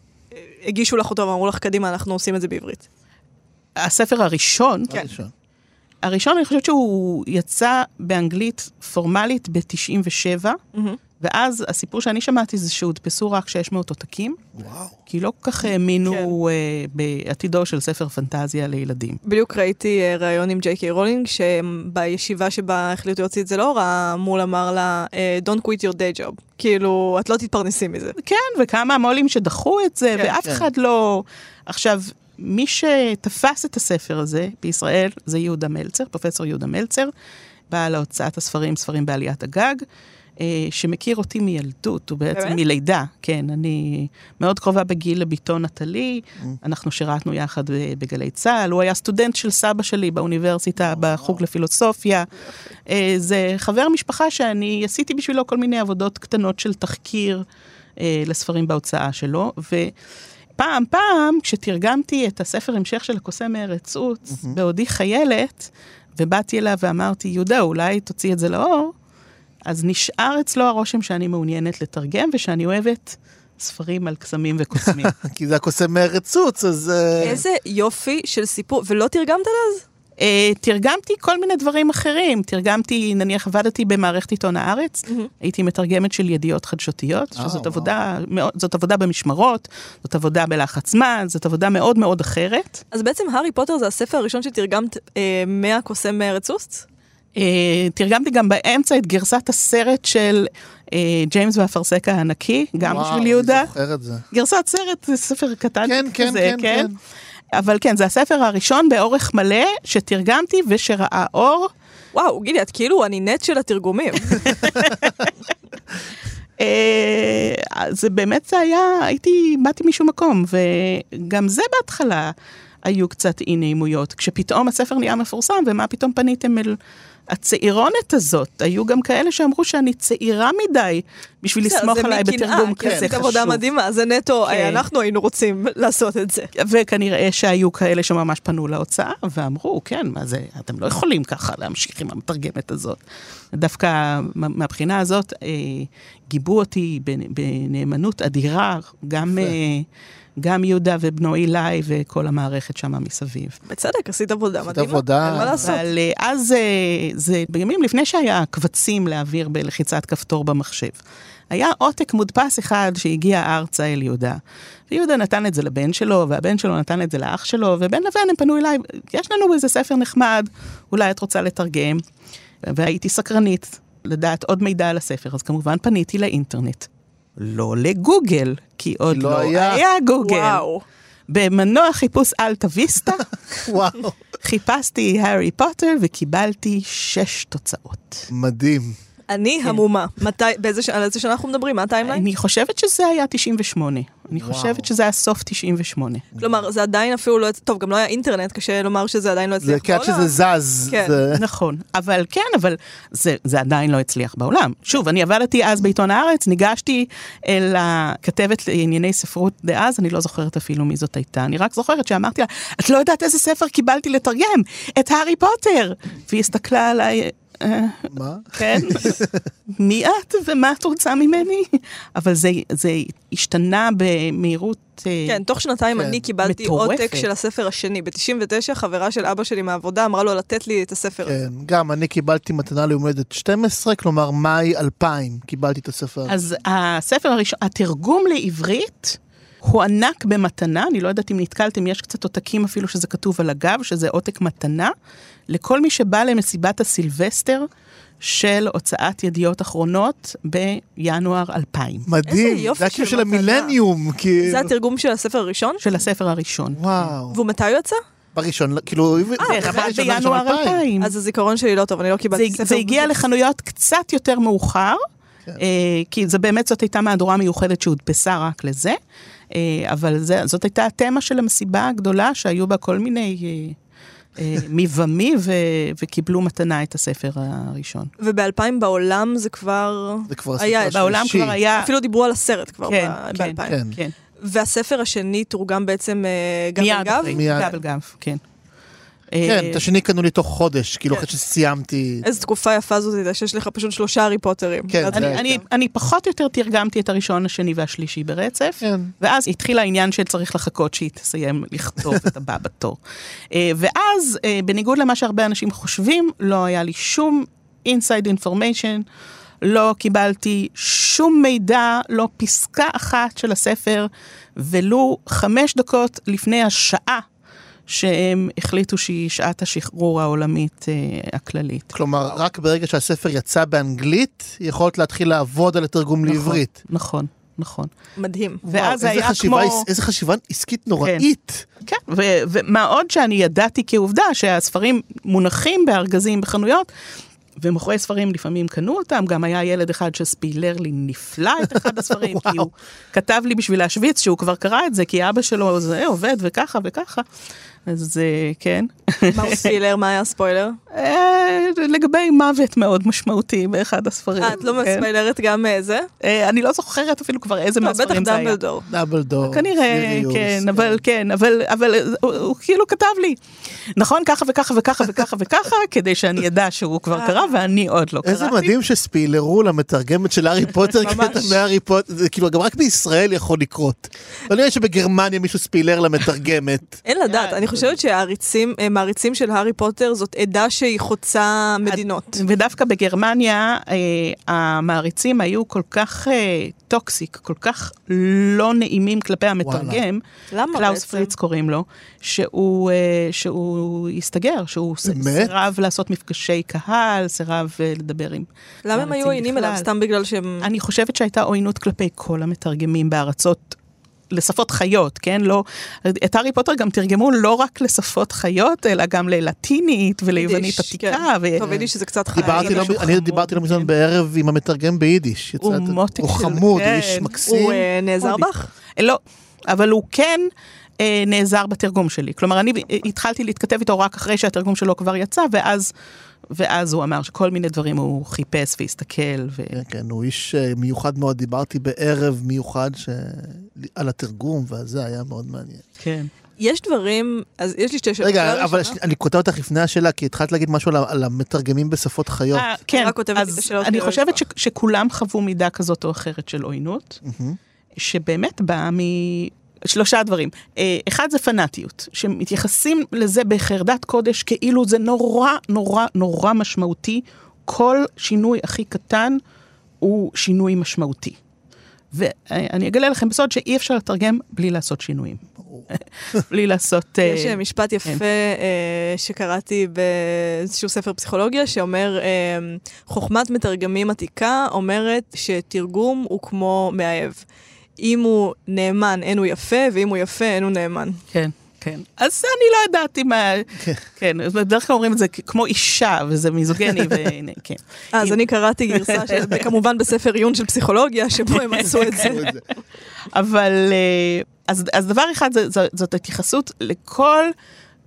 Speaker 2: הגישו לך אותו ואמרו לך, קדימה, אנחנו עושים את זה בעברית.
Speaker 4: הספר הראשון,
Speaker 2: כן.
Speaker 3: הראשון.
Speaker 4: הראשון, אני חושבת שהוא יצא באנגלית פורמלית ב-97,
Speaker 2: מהמם.
Speaker 4: ואז הסיפור שאני שמעתי זה שהודפסו רק 600 עותקים,
Speaker 3: וואו.
Speaker 4: כי לא כל כך האמינו אה, בעתידו של ספר פנטזיה לילדים.
Speaker 2: בדיוק ראיתי אה, ראיון עם ג'יי קיי רולינג, שבישיבה שבה החליטו להוציא את זה לאור, המול אמר לה, אה, Don't quit your day job. כאילו, את לא תתפרנסי מזה.
Speaker 4: כן, וכמה המו"לים שדחו את זה,
Speaker 2: כן,
Speaker 4: ואף
Speaker 3: כן.
Speaker 4: אחד לא... עכשיו, מי שתפס את הספר הזה בישראל זה יהודה מלצר, פרופסור יהודה מלצר, בעל הוצאת הספרים, ספרים בעליית הגג, שמכיר אותי מילדות, הוא בעצם
Speaker 2: באמת?
Speaker 4: מלידה, כן, אני מאוד קרובה בגיל לביתו נטלי, אנחנו שירתנו יחד ב- בגלי צה"ל, הוא היה סטודנט של סבא שלי באוניברסיטה, בחוג לפילוסופיה. אה, זה חבר משפחה שאני עשיתי בשבילו כל מיני עבודות קטנות של תחקיר אה, לספרים בהוצאה שלו, ופעם פעם, כשתרגמתי את הספר המשך של הקוסם מארץ עוץ, בעודי חיילת, ובאתי אליו ואמרתי, יהודה, אולי תוציא את זה לאור, אז נשאר אצלו הרושם שאני מעוניינת לתרגם ושאני אוהבת ספרים על קסמים וקוסמים.
Speaker 3: כי זה הקוסם מארץ צוץ, אז... אה,
Speaker 2: איזה יופי של סיפור, ולא תרגמת אז?
Speaker 4: Uh, תרגמתי כל מיני דברים אחרים. תרגמתי, נניח עבדתי במערכת עיתון הארץ, הייתי מתרגמת של ידיעות חדשותיות,
Speaker 3: אה,
Speaker 4: שזאת
Speaker 3: וואו.
Speaker 4: עבודה, מאוד, זאת עבודה במשמרות, זאת עבודה בלחץ זמן, זאת עבודה מאוד מאוד אחרת.
Speaker 2: אז בעצם הארי פוטר זה הספר הראשון שתרגמת אה, מהקוסם מארץ סוסט?
Speaker 4: Uh, תרגמתי גם באמצע את גרסת הסרט של uh, ג'יימס והאפרסק הענקי, גם
Speaker 3: וואו,
Speaker 4: בשביל יהודה.
Speaker 3: אני זוכר את זה.
Speaker 4: גרסת סרט זה ספר קטן
Speaker 3: כן, כן,
Speaker 4: כזה,
Speaker 3: כן, כן.
Speaker 4: אבל כן, זה הספר הראשון באורך מלא שתרגמתי ושראה אור.
Speaker 2: וואו, גילי, את כאילו הנינט של התרגומים.
Speaker 4: אה, זה באמת זה היה, הייתי, באתי משום מקום, וגם זה בהתחלה היו קצת אי נעימויות. כשפתאום הספר נהיה מפורסם, ומה פתאום פניתם אל הצעירונת הזאת? היו גם כאלה שאמרו שאני צעירה מדי בשביל לסמוך
Speaker 2: זה
Speaker 4: עליי בתרגום כזה
Speaker 2: עשית
Speaker 4: חשוב.
Speaker 2: עבודה מדהימה, זה נטו,
Speaker 4: כן.
Speaker 2: אה, אנחנו היינו רוצים לעשות את זה.
Speaker 4: וכנראה שהיו כאלה שממש פנו להוצאה ואמרו, כן, מה זה, אתם לא יכולים ככה להמשיך עם המתרגמת הזאת. דווקא מה- מהבחינה הזאת, אה, גיבו אותי בנ- בנאמנות אדירה, גם, גם יהודה ובנו אילי וכל המערכת שם מסביב.
Speaker 2: בצדק, עשית עבודה
Speaker 3: עשית
Speaker 2: מדהימה.
Speaker 3: עבודה.
Speaker 2: אין מה לעשות.
Speaker 4: אבל אה, אז אה, זה בימים לפני שהיה קבצים להעביר בלחיצת כפתור במחשב. היה עותק מודפס אחד שהגיע ארצה אל יהודה. ויהודה נתן את זה לבן שלו, והבן שלו נתן את זה לאח שלו, ובין לבין הם פנו אליי, יש לנו איזה ספר נחמד, אולי את רוצה לתרגם. והייתי סקרנית לדעת עוד מידע על הספר, אז כמובן פניתי לאינטרנט. לא לגוגל, כי עוד
Speaker 3: לא
Speaker 4: לא,
Speaker 3: היה.
Speaker 4: היה גוגל.
Speaker 2: וואו.
Speaker 4: במנוע חיפוש אלטה ויסטה,
Speaker 3: וואו,
Speaker 4: חיפשתי הארי פוטר וקיבלתי שש תוצאות.
Speaker 3: מדהים.
Speaker 2: אני המומה. מתי, באיזה על איזה שנה אנחנו מדברים? מה ה timeline?
Speaker 4: אני חושבת שזה היה 98. אני
Speaker 3: וואו.
Speaker 4: חושבת שזה היה סוף 98.
Speaker 2: כלומר, זה עדיין אפילו לא... טוב, גם לא היה אינטרנט, קשה לומר שזה עדיין לא
Speaker 3: זה
Speaker 2: הצליח
Speaker 3: כי עד
Speaker 2: בעולם.
Speaker 3: שזה זז.
Speaker 2: כן.
Speaker 3: זה-
Speaker 4: נכון, אבל כן, אבל זה, זה עדיין לא הצליח בעולם. שוב, אני עבדתי אז בעיתון הארץ, ניגשתי אל הכתבת לענייני ספרות דאז, אני לא זוכרת אפילו מי זאת הייתה, אני רק זוכרת שאמרתי לה, את לא יודעת איזה ספר קיבלתי לתרגם? את הארי פוטר! והיא הסתכלה עליי, "אה,
Speaker 3: מה?
Speaker 4: כן, מי את ומה את רוצה ממני? אבל זה, זה השתנה במהירות... אה,
Speaker 2: כן, תוך שנתיים
Speaker 3: כן.
Speaker 2: אני קיבלתי
Speaker 4: מטורפת.
Speaker 2: עותק של הספר השני. ב-99, חברה של אבא שלי מהעבודה אמרה לו לתת לי את הספר הזה.
Speaker 3: כן, גם אני קיבלתי מתנה ליומדת 12, כלומר מאי 2000 קיבלתי את הספר.
Speaker 4: אז הספר הראשון, התרגום לעברית הוענק במתנה, אני לא יודעת אם נתקלתם, יש קצת עותקים אפילו שזה כתוב על הגב, שזה עותק מתנה, לכל מי שבא למסיבת הסילבסטר של הוצאת ידיעות אחרונות בינואר 2000,
Speaker 3: מדהים,
Speaker 2: איזה יופי
Speaker 3: זה כאילו
Speaker 2: של
Speaker 3: של. המילניום, כאילו.
Speaker 2: זה התרגום של הספר הראשון?
Speaker 4: של הספר הראשון.
Speaker 3: וואו.
Speaker 2: והוא מתי הוא יצא?
Speaker 3: בראשון, כאילו, בראשון,
Speaker 4: בינואר
Speaker 3: בראשון
Speaker 4: 2000.
Speaker 2: אז הזיכרון שלי לא טוב, אני לא קיבלתי ספר.
Speaker 4: זה הגיע לחנויות קצת יותר מאוחר,
Speaker 3: כן.
Speaker 4: אה, כי זה באמת זאת הייתה מהדורה מיוחדת שהודפסה רק לזה, אה, אבל זה, זאת הייתה התמה של המסיבה הגדולה שהיו בה כל מיני אה, אה, מבמי ו, וקיבלו מתנה את הספר הראשון.
Speaker 2: וב-2000 בעולם זה כבר...
Speaker 3: זה כבר
Speaker 2: היה,
Speaker 3: הספר
Speaker 4: בעולם
Speaker 3: השלישי.
Speaker 4: כבר היה...
Speaker 2: אפילו דיברו על הסרט כבר
Speaker 4: כן,
Speaker 2: ב-
Speaker 4: כן,
Speaker 2: ב-2000.
Speaker 3: כן.
Speaker 4: כן,
Speaker 2: והספר השני תורגם בעצם אה, גב
Speaker 4: מיד
Speaker 2: על גב?
Speaker 3: מיד.
Speaker 4: גב על גב, כן.
Speaker 3: כן,
Speaker 4: אה,
Speaker 3: את השני קנו לי תוך חודש, כאילו
Speaker 2: כן.
Speaker 3: אחרי שסיימתי.
Speaker 2: איזה תקופה יפה זאת הייתה, שיש לך פשוט שלושה הארי פוטרים.
Speaker 3: כן,
Speaker 4: אני פחות או יותר תרגמתי את הראשון, השני והשלישי ברצף,
Speaker 3: כן.
Speaker 4: ואז התחיל העניין שצריך לחכות שהיא תסיים לכתוב את הבא בתור. אה, ואז, אה, בניגוד למה שהרבה אנשים חושבים, לא היה לי שום inside information, לא קיבלתי שום מידע, לא פסקה אחת של הספר, ולו חמש דקות לפני השעה שהם החליטו שהיא שעת השחרור העולמית אה, הכללית.
Speaker 3: כלומר, רק ברגע שהספר יצא באנגלית, יכולת להתחיל לעבוד על התרגום לעברית.
Speaker 4: נכון, נכון.
Speaker 2: מדהים.
Speaker 4: ואז
Speaker 3: וואו,
Speaker 4: היה
Speaker 3: חשיבה,
Speaker 4: כמו-
Speaker 3: איזה חשיבה עסקית נוראית.
Speaker 4: כן, ו- ומה עוד שאני ידעתי כעובדה שהספרים מונחים בארגזים בחנויות, ומוכרי ספרים לפעמים קנו אותם, גם היה ילד אחד שספילר לי נפלא את אחד הספרים, כי הוא כתב לי בשביל להשוויץ שהוא כבר קרא את זה, כי אבא שלו זה עובד וככה וככה. אז כן.
Speaker 2: מה הוא ספילר? מה היה הספוילר?
Speaker 4: אה, לגבי מוות מאוד משמעותי באחד הספרים.
Speaker 2: אה, את לא
Speaker 4: כן.
Speaker 2: מספיילרת גם אה, זה?
Speaker 4: אה, אני לא זוכרת אפילו כבר איזה
Speaker 2: לא, בטח
Speaker 4: מהספרים זה היה.
Speaker 2: דמבלדור.
Speaker 3: דאבלדור.
Speaker 4: כנראה,
Speaker 3: סיריוס,
Speaker 4: כן, אבל כן, אבל, אבל הוא, כאילו כתב לי, נכון, ככה וככה וככה וככה וככה, כדי שאני אדע שהוא כבר קרא ואני עוד לא
Speaker 3: איזה
Speaker 4: קראתי.
Speaker 3: מדהים שספילרו למתרגמת של הארי פוטר. קטע מהארי פוטר, זה כאילו גם רק בישראל יכול לקרות. לא נראה שבגרמניה מישהו ספילר למתרגמת.
Speaker 2: אין לדעת, אני חושבת שהעריצים, אה, מעריצים של הארי פוטר זאת עדה שהיא חוצה מדינות.
Speaker 4: ודווקא בגרמניה אה, המעריצים היו כל כך אה, toxic, כל כך לא נעימים כלפי המתרגם,
Speaker 2: למה
Speaker 4: קלאוס
Speaker 2: בעצם?
Speaker 4: פריץ קוראים לו, שהוא, אה, שהוא הסתגר, שהוא? סירב לעשות מפגשי קהל, סירב אה, לדבר עם
Speaker 2: למה הם היו עוינים אליו?
Speaker 4: בכלל.
Speaker 2: סתם בגלל שהם...
Speaker 4: אני חושבת שהייתה עוינות כלפי כל המתרגמים בארצות לשפות חיות, כן? לא, את הארי פוטר גם תרגמו לא רק לשפות חיות, אלא גם ללטינית וליוונית עתיקה.
Speaker 2: כן.
Speaker 4: ו...
Speaker 2: טוב, יידיש שזה קצת חי.
Speaker 3: דיברתי
Speaker 4: זה
Speaker 3: לא-
Speaker 4: משהו
Speaker 3: אני
Speaker 4: חמוד,
Speaker 3: דיברתי לא מזמן
Speaker 4: כן.
Speaker 3: בערב עם המתרגם ביידיש.
Speaker 4: הוא מותק
Speaker 3: הוא
Speaker 4: של-
Speaker 3: חמוד, הוא
Speaker 4: כן.
Speaker 3: איש מקסים.
Speaker 2: הוא אה, נעזר. בך?
Speaker 4: לא, אבל הוא כן אה, נעזר בתרגום שלי. כלומר, אני התחלתי להתכתב איתו רק אחרי שהתרגום שלו כבר יצא, ואז, ואז הוא אמר שכל מיני דברים הוא חיפש והסתכל. ו...
Speaker 3: כן, כן, הוא איש אה, מיוחד מאוד, דיברתי בערב מיוחד ש- על התרגום, וזה היה מאוד מעניין.
Speaker 4: כן.
Speaker 2: יש דברים, אז יש לי שתי שאלות. שאלה
Speaker 3: רגע, אבל
Speaker 2: ראשונה-
Speaker 3: ש- אני קוטע אותך לפני השאלה, כי התחלת להגיד משהו על על המתרגמים בשפות חיות.
Speaker 4: אה, כן, אז אני חושבת ש. שכולם חוו מידה כזאת או אחרת של עוינות,
Speaker 3: מהמם.
Speaker 4: שבאמת באה שלושה דברים. אה, אחד זה פנאטיות, שמתייחסים לזה בחרדת קודש כאילו זה נורא נורא נורא משמעותי. כל שינוי הכי קטן הוא שינוי משמעותי. ואני אגלה לכם בסוד שאי אפשר לתרגם בלי לעשות שינויים. בלי לעשות...
Speaker 2: יש
Speaker 4: אה,
Speaker 2: אה, משפט יפה אה, שקראתי באיזשהו ספר פסיכולוגיה, שאומר, אה, חוכמת מתרגמים עתיקה אומרת שתרגום הוא כמו מאהב. אם הוא נאמן, אין הוא יפה, ואם הוא יפה, אין הוא נאמן.
Speaker 4: כן, כן. אז אני לא ידעתי מה... כן, בדרך כלל אומרים את זה כמו אישה, וזה מיזוגני, והנה, כן.
Speaker 2: אז אני קראתי גרסה, כמובן בספר עיון של פסיכולוגיה, שבו הם עשו את זה.
Speaker 4: אבל אה, אז, אז דבר אחד זה, זה, זאת התייחסות לכל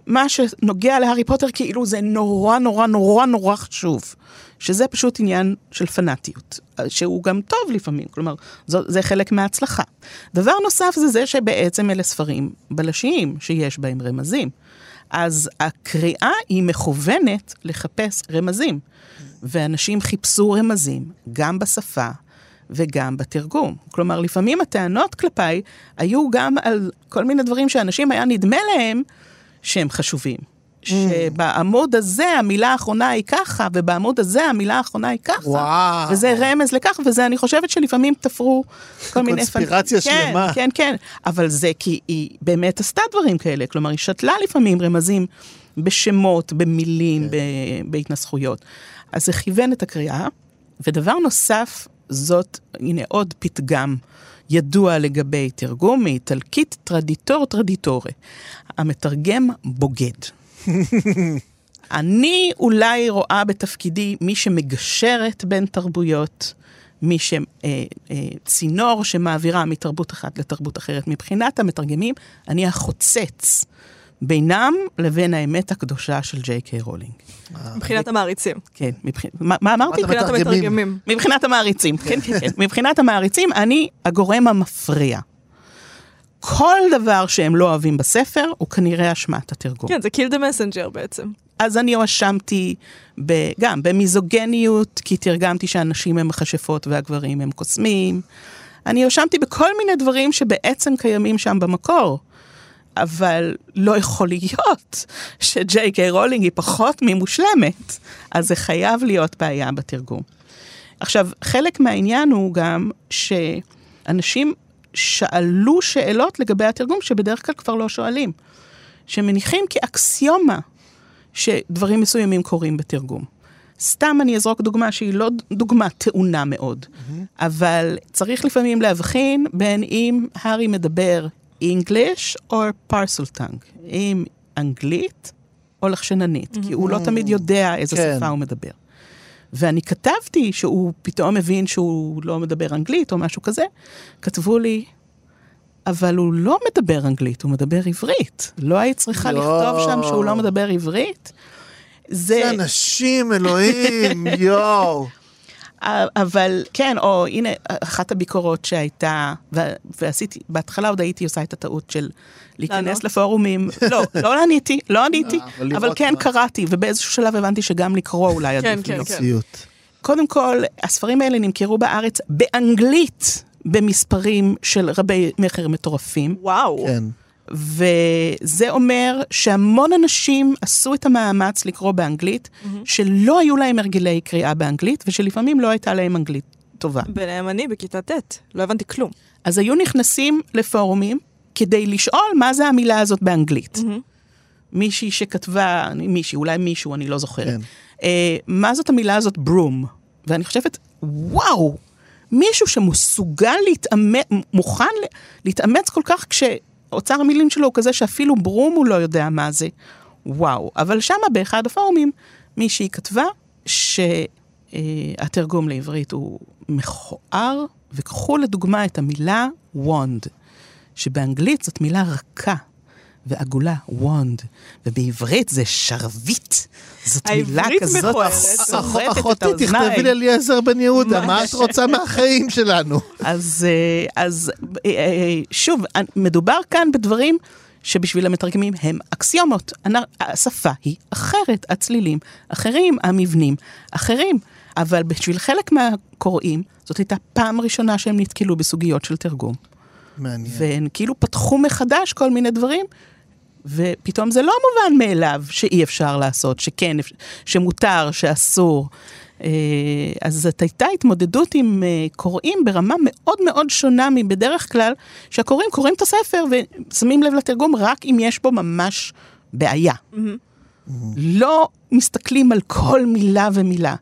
Speaker 4: מה שנוגע להארי פוטר כאילו זה נורא נורא נורא נורא חשוב. שזה פשוט עניין של פנאטיות, שהוא גם טוב לפעמים, כלומר, זו, זה חלק מההצלחה. דבר נוסף זה זה שבעצם אלה ספרים בלשיים, שיש בהם רמזים. אז הקריאה היא מכוונת לחפש רמזים, ואנשים חיפשו רמזים גם בשפה וגם בתרגום. כלומר, לפעמים הטענות כלפיי היו גם על כל מיני דברים שאנשים היה נדמה להם שהם חשובים. שבעמוד הזה המילה האחרונה היא ככה, ובעמוד הזה המילה האחרונה היא ככה.
Speaker 3: וואו.
Speaker 4: וזה רמז לכך, וזה אני חושבת שלפעמים תפרו כל מיני...
Speaker 3: קונספירציה
Speaker 4: כן,
Speaker 3: שלמה.
Speaker 4: כן, כן, אבל זה כי היא באמת עשתה דברים כאלה, כלומר, היא שתלה לפעמים רמזים בשמות, במילים,
Speaker 3: כן.
Speaker 4: בהתנסחויות. אז זה כיוון את הקריאה, ודבר נוסף, זאת, הנה עוד פתגם ידוע לגבי תרגום מאיטלקית טרדיטור טרדיטורי. המתרגם בוגד. אני אולי רואה בתפקידי מי שמגשרת בין תרבויות, מי שצינור שמעבירה מתרבות אחת לתרבות אחרת. מבחינת המתרגמים, אני החוצץ בינם לבין האמת הקדושה של ג'יי קיי רולינג.
Speaker 2: מבחינת המעריצים.
Speaker 4: כן, מה, אמרתי?
Speaker 3: אמרת
Speaker 2: מבחינת
Speaker 3: מתרגמים.
Speaker 2: המתרגמים.
Speaker 4: מבחינת המעריצים, כן, כן, כן. מבחינת המעריצים, אני הגורם המפריע. כל דבר שהם לא אוהבים בספר, הוא כנראה אשמת התרגום.
Speaker 2: כן, זה kill the messenger בעצם.
Speaker 4: אז אני הואשמתי גם במיזוגניות, כי תרגמתי שהנשים הן מכשפות והגברים הם קוסמים. אני הואשמתי בכל מיני דברים שבעצם קיימים שם במקור. אבל לא יכול להיות שג'יי קיי רולינג היא פחות ממושלמת, אז זה חייב להיות בעיה בתרגום. עכשיו, חלק מהעניין הוא גם שאנשים שאלו שאלות לגבי התרגום שבדרך כלל כבר לא שואלים. שמניחים כאקסיומה שדברים מסוימים קורים בתרגום. סתם אני אזרוק דוגמה שהיא לא דוגמה טעונה מאוד, אבל צריך לפעמים להבחין בין אם הארי מדבר English או parcel tongue, אם אנגלית או לחשננית, כי הוא לא תמיד יודע איזה
Speaker 3: כן.
Speaker 4: שפה הוא מדבר. ואני כתבתי שהוא פתאום מבין שהוא לא מדבר אנגלית או משהו כזה, כתבו לי, אבל הוא לא מדבר אנגלית, הוא מדבר עברית. לא היית צריכה
Speaker 3: לא.
Speaker 4: לכתוב שם שהוא לא מדבר עברית? זה,
Speaker 3: זה אנשים, אלוהים, יואו.
Speaker 4: אבל כן, או הנה, אחת הביקורות שהייתה, ו- ועשיתי, בהתחלה עוד הייתי עושה את הטעות של להיכנס
Speaker 2: לענות?
Speaker 4: לפורומים. לא, לא עניתי, לא עניתי,
Speaker 3: אה, אבל
Speaker 4: כן
Speaker 3: מה.
Speaker 4: קראתי, ובאיזשהו שלב הבנתי שגם לקרוא אולי
Speaker 2: כן,
Speaker 4: עדיף
Speaker 2: כן,
Speaker 4: לי.
Speaker 2: כן.
Speaker 3: סיוט.
Speaker 4: קודם כל, הספרים האלה נמכרו בארץ באנגלית במספרים של רבי מכר מטורפים,
Speaker 2: וואו.
Speaker 3: כן.
Speaker 4: וזה אומר שהמון אנשים עשו את המאמץ לקרוא באנגלית, שלא היו להם הרגלי קריאה באנגלית, ושלפעמים לא הייתה להם אנגלית טובה.
Speaker 2: ביניהם אני בכיתה ט', לא הבנתי כלום.
Speaker 4: אז היו נכנסים לפורומים כדי לשאול מה זה המילה הזאת באנגלית. מישהי שכתבה, מישהי, אולי מישהו, אני לא זוכרת.
Speaker 3: כן.
Speaker 4: אה, מה זאת המילה הזאת ברום? ואני חושבת, וואו, מישהו שמסוגל להתאמץ, מוכן להתאמץ כל כך כשאוצר המילים שלו הוא כזה שאפילו ברום הוא לא יודע מה זה. וואו. אבל שמה באחד הפורומים מישהי כתבה שהתרגום לעברית הוא מכוער, וקחו לדוגמה את המילה וונד, שבאנגלית זאת מילה רכה. ועגולה, וונד, ובעברית זה שרביט. זאת מילה כזאת. שורטת את
Speaker 3: אחותי, תכתבי
Speaker 4: האוזניים.
Speaker 3: לאליעזר בן יהודה, מה את רוצה מהחיים שלנו?
Speaker 4: אז, אה, אז אה, אה, שוב, מדובר כאן בדברים שבשביל המתרגמים הם אקסיומות. השפה היא אחרת, הצלילים אחרים, המבנים אחרים. אבל בשביל חלק מהקוראים, זאת הייתה פעם ראשונה שהם נתקלו בסוגיות של תרגום.
Speaker 3: מעניין.
Speaker 4: והן כאילו פתחו מחדש כל מיני דברים, ופתאום זה לא מובן מאליו שאי אפשר לעשות, שכן, שמותר, שאסור. אה, אז זאת הייתה התמודדות עם אה, קוראים ברמה מאוד מאוד שונה מבדרך כלל, שהקוראים קוראים את הספר ושמים לב לתרגום רק אם יש בו ממש בעיה. לא מסתכלים על כל מילה ומילה.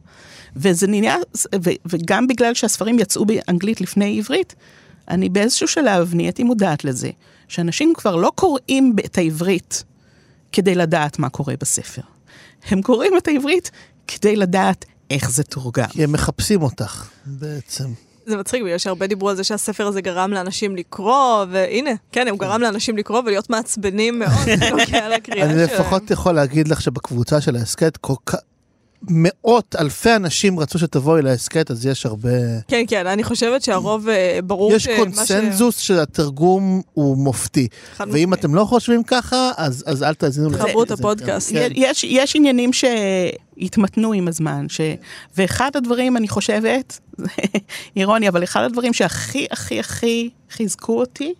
Speaker 4: וזה נהיה, ו, וגם בגלל שהספרים יצאו באנגלית לפני עברית, אני באיזשהו שלב נהייתי מודעת לזה, שאנשים כבר לא קוראים את העברית כדי לדעת מה קורה בספר. הם קוראים את העברית כדי לדעת איך זה תורגם.
Speaker 3: כי הם מחפשים אותך, בעצם.
Speaker 2: זה מצחיק, בגלל שהרבה דיברו על זה שהספר הזה גרם לאנשים לקרוא, והנה, כן, הוא גרם לאנשים לקרוא ולהיות מעצבנים מאוד בנוגע לקריאה שלהם.
Speaker 3: אני לפחות יכול להגיד לך שבקבוצה של ההסכת, כל כך... מאות אלפי אנשים רצו שתבואי להסכת, אז יש הרבה...
Speaker 2: כן, כן, אני חושבת שהרוב אה, ברור
Speaker 3: יש קונסנזוס ש... שהתרגום הוא מופתי. ואם אתם לא חושבים ככה, אז, אז אל תאזינו
Speaker 2: לזה. חברו את הפודקאסט.
Speaker 4: כן. יש, יש עניינים שהתמתנו עם הזמן, ש... ואחד הדברים, אני חושבת, אירוני, אבל אחד הדברים שהכי הכי הכי חיזקו אותי,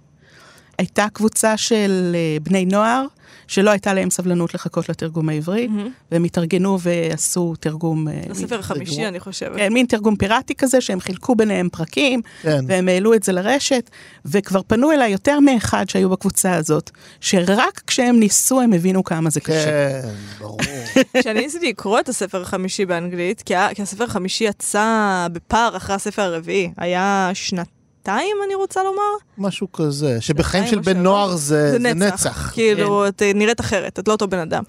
Speaker 4: הייתה קבוצה של אה, בני נוער שלא הייתה להם סבלנות לחכות לתרגום העברי, mm-hmm. והם התארגנו ועשו תרגום...
Speaker 2: אה, הספר החמישי, אני חושבת.
Speaker 4: כן, מין תרגום פיראטי כזה, שהם חילקו ביניהם פרקים, כן. והם העלו את זה לרשת, וכבר פנו אליי יותר מאחד שהיו בקבוצה הזאת, שרק כשהם ניסו הם הבינו כמה זה קשה.
Speaker 3: כן, ברור.
Speaker 2: כשאני ניסיתי לקרוא את הספר החמישי באנגלית, כי, כי הספר החמישי יצא בפער אחרי הספר הרביעי, היה שנת... שנתיים, אני רוצה לומר.
Speaker 3: משהו כזה, שבחיים של בן נוער זה, זה, זה נצח. נצח.
Speaker 2: כאילו, כן. את אה, נראית אחרת, את לא אותו בן אדם.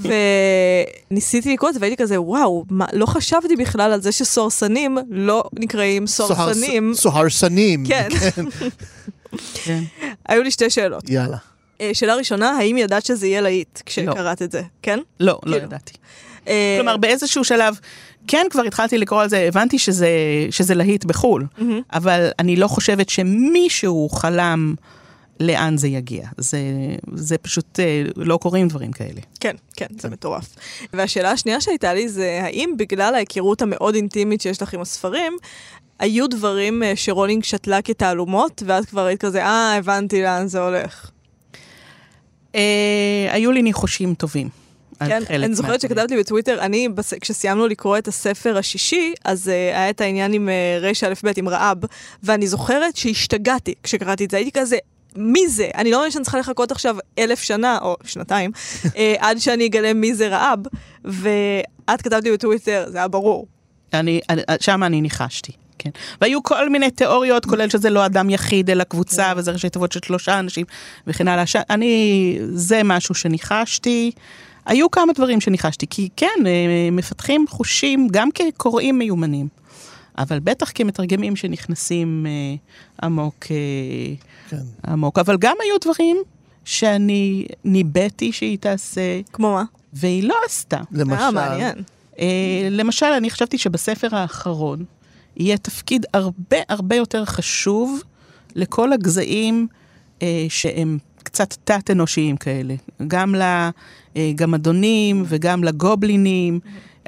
Speaker 2: וניסיתי לקרוא את זה והייתי כזה, וואו, מה, לא חשבתי בכלל על זה שסוהרסנים לא נקראים סוהרסנים.
Speaker 3: סוהרסנים.
Speaker 2: כן. כן. היו לי שתי שאלות.
Speaker 3: יאללה.
Speaker 2: אה, שאלה ראשונה, האם ידעת שזה יהיה להיט כשקראת לא. את זה? כן?
Speaker 4: לא, לא כאילו. ידעתי. אה, כלומר, באיזשהו שלב, כן כבר התחלתי לקרוא על זה, הבנתי שזה, שזה להיט בחו"ל, mm-hmm. אבל אני לא חושבת שמישהו חלם לאן זה יגיע. זה, זה פשוט, אה, לא קורים דברים כאלה.
Speaker 2: כן, כן, זה מטורף. והשאלה השנייה שהייתה לי זה, האם בגלל ההיכרות המאוד אינטימית שיש לך עם הספרים, היו דברים שרולינג שתלה כתעלומות, ואז כבר היית כזה, אה, הבנתי לאן זה הולך.
Speaker 4: אה, היו לי ניחושים טובים.
Speaker 2: כן, אני זוכרת שכתבתי בטוויטר, אני, כשסיימנו לקרוא את הספר השישי, אז uh, היה את העניין עם uh, רש"א ב' עם רעב, ואני זוכרת שהשתגעתי כשקראתי את זה, הייתי כזה, מי זה? אני לא אומרת שאני צריכה לחכות עכשיו אלף שנה, או שנתיים, uh, עד שאני אגלה מי זה רעב, ואת כתבת לי בטוויטר, זה היה ברור.
Speaker 4: אני, שם אני ניחשתי. כן. והיו כל מיני תיאוריות, כולל שזה לא אדם יחיד, אלא קבוצה, כן. וזה ראשי תיבות של שלושה אנשים, וכן הלאה. אני, זה משהו שניחשתי. היו כמה דברים שניחשתי, כי כן, אה, מפתחים חושים גם כקוראים מיומנים, אבל בטח כמתרגמים שנכנסים אה, עמוק, אה, כן. עמוק. אבל גם היו דברים שאני ניבאתי שהיא תעשה.
Speaker 2: כמו מה?
Speaker 4: והיא לא עשתה.
Speaker 3: למשל? אה,
Speaker 2: מעניין.
Speaker 4: אה, למשל, אני חשבתי שבספר האחרון יהיה תפקיד הרבה הרבה יותר חשוב לכל הגזעים אה, שהם קצת תת-אנושיים כאלה. גם לגמדונים וגם לגובלינים.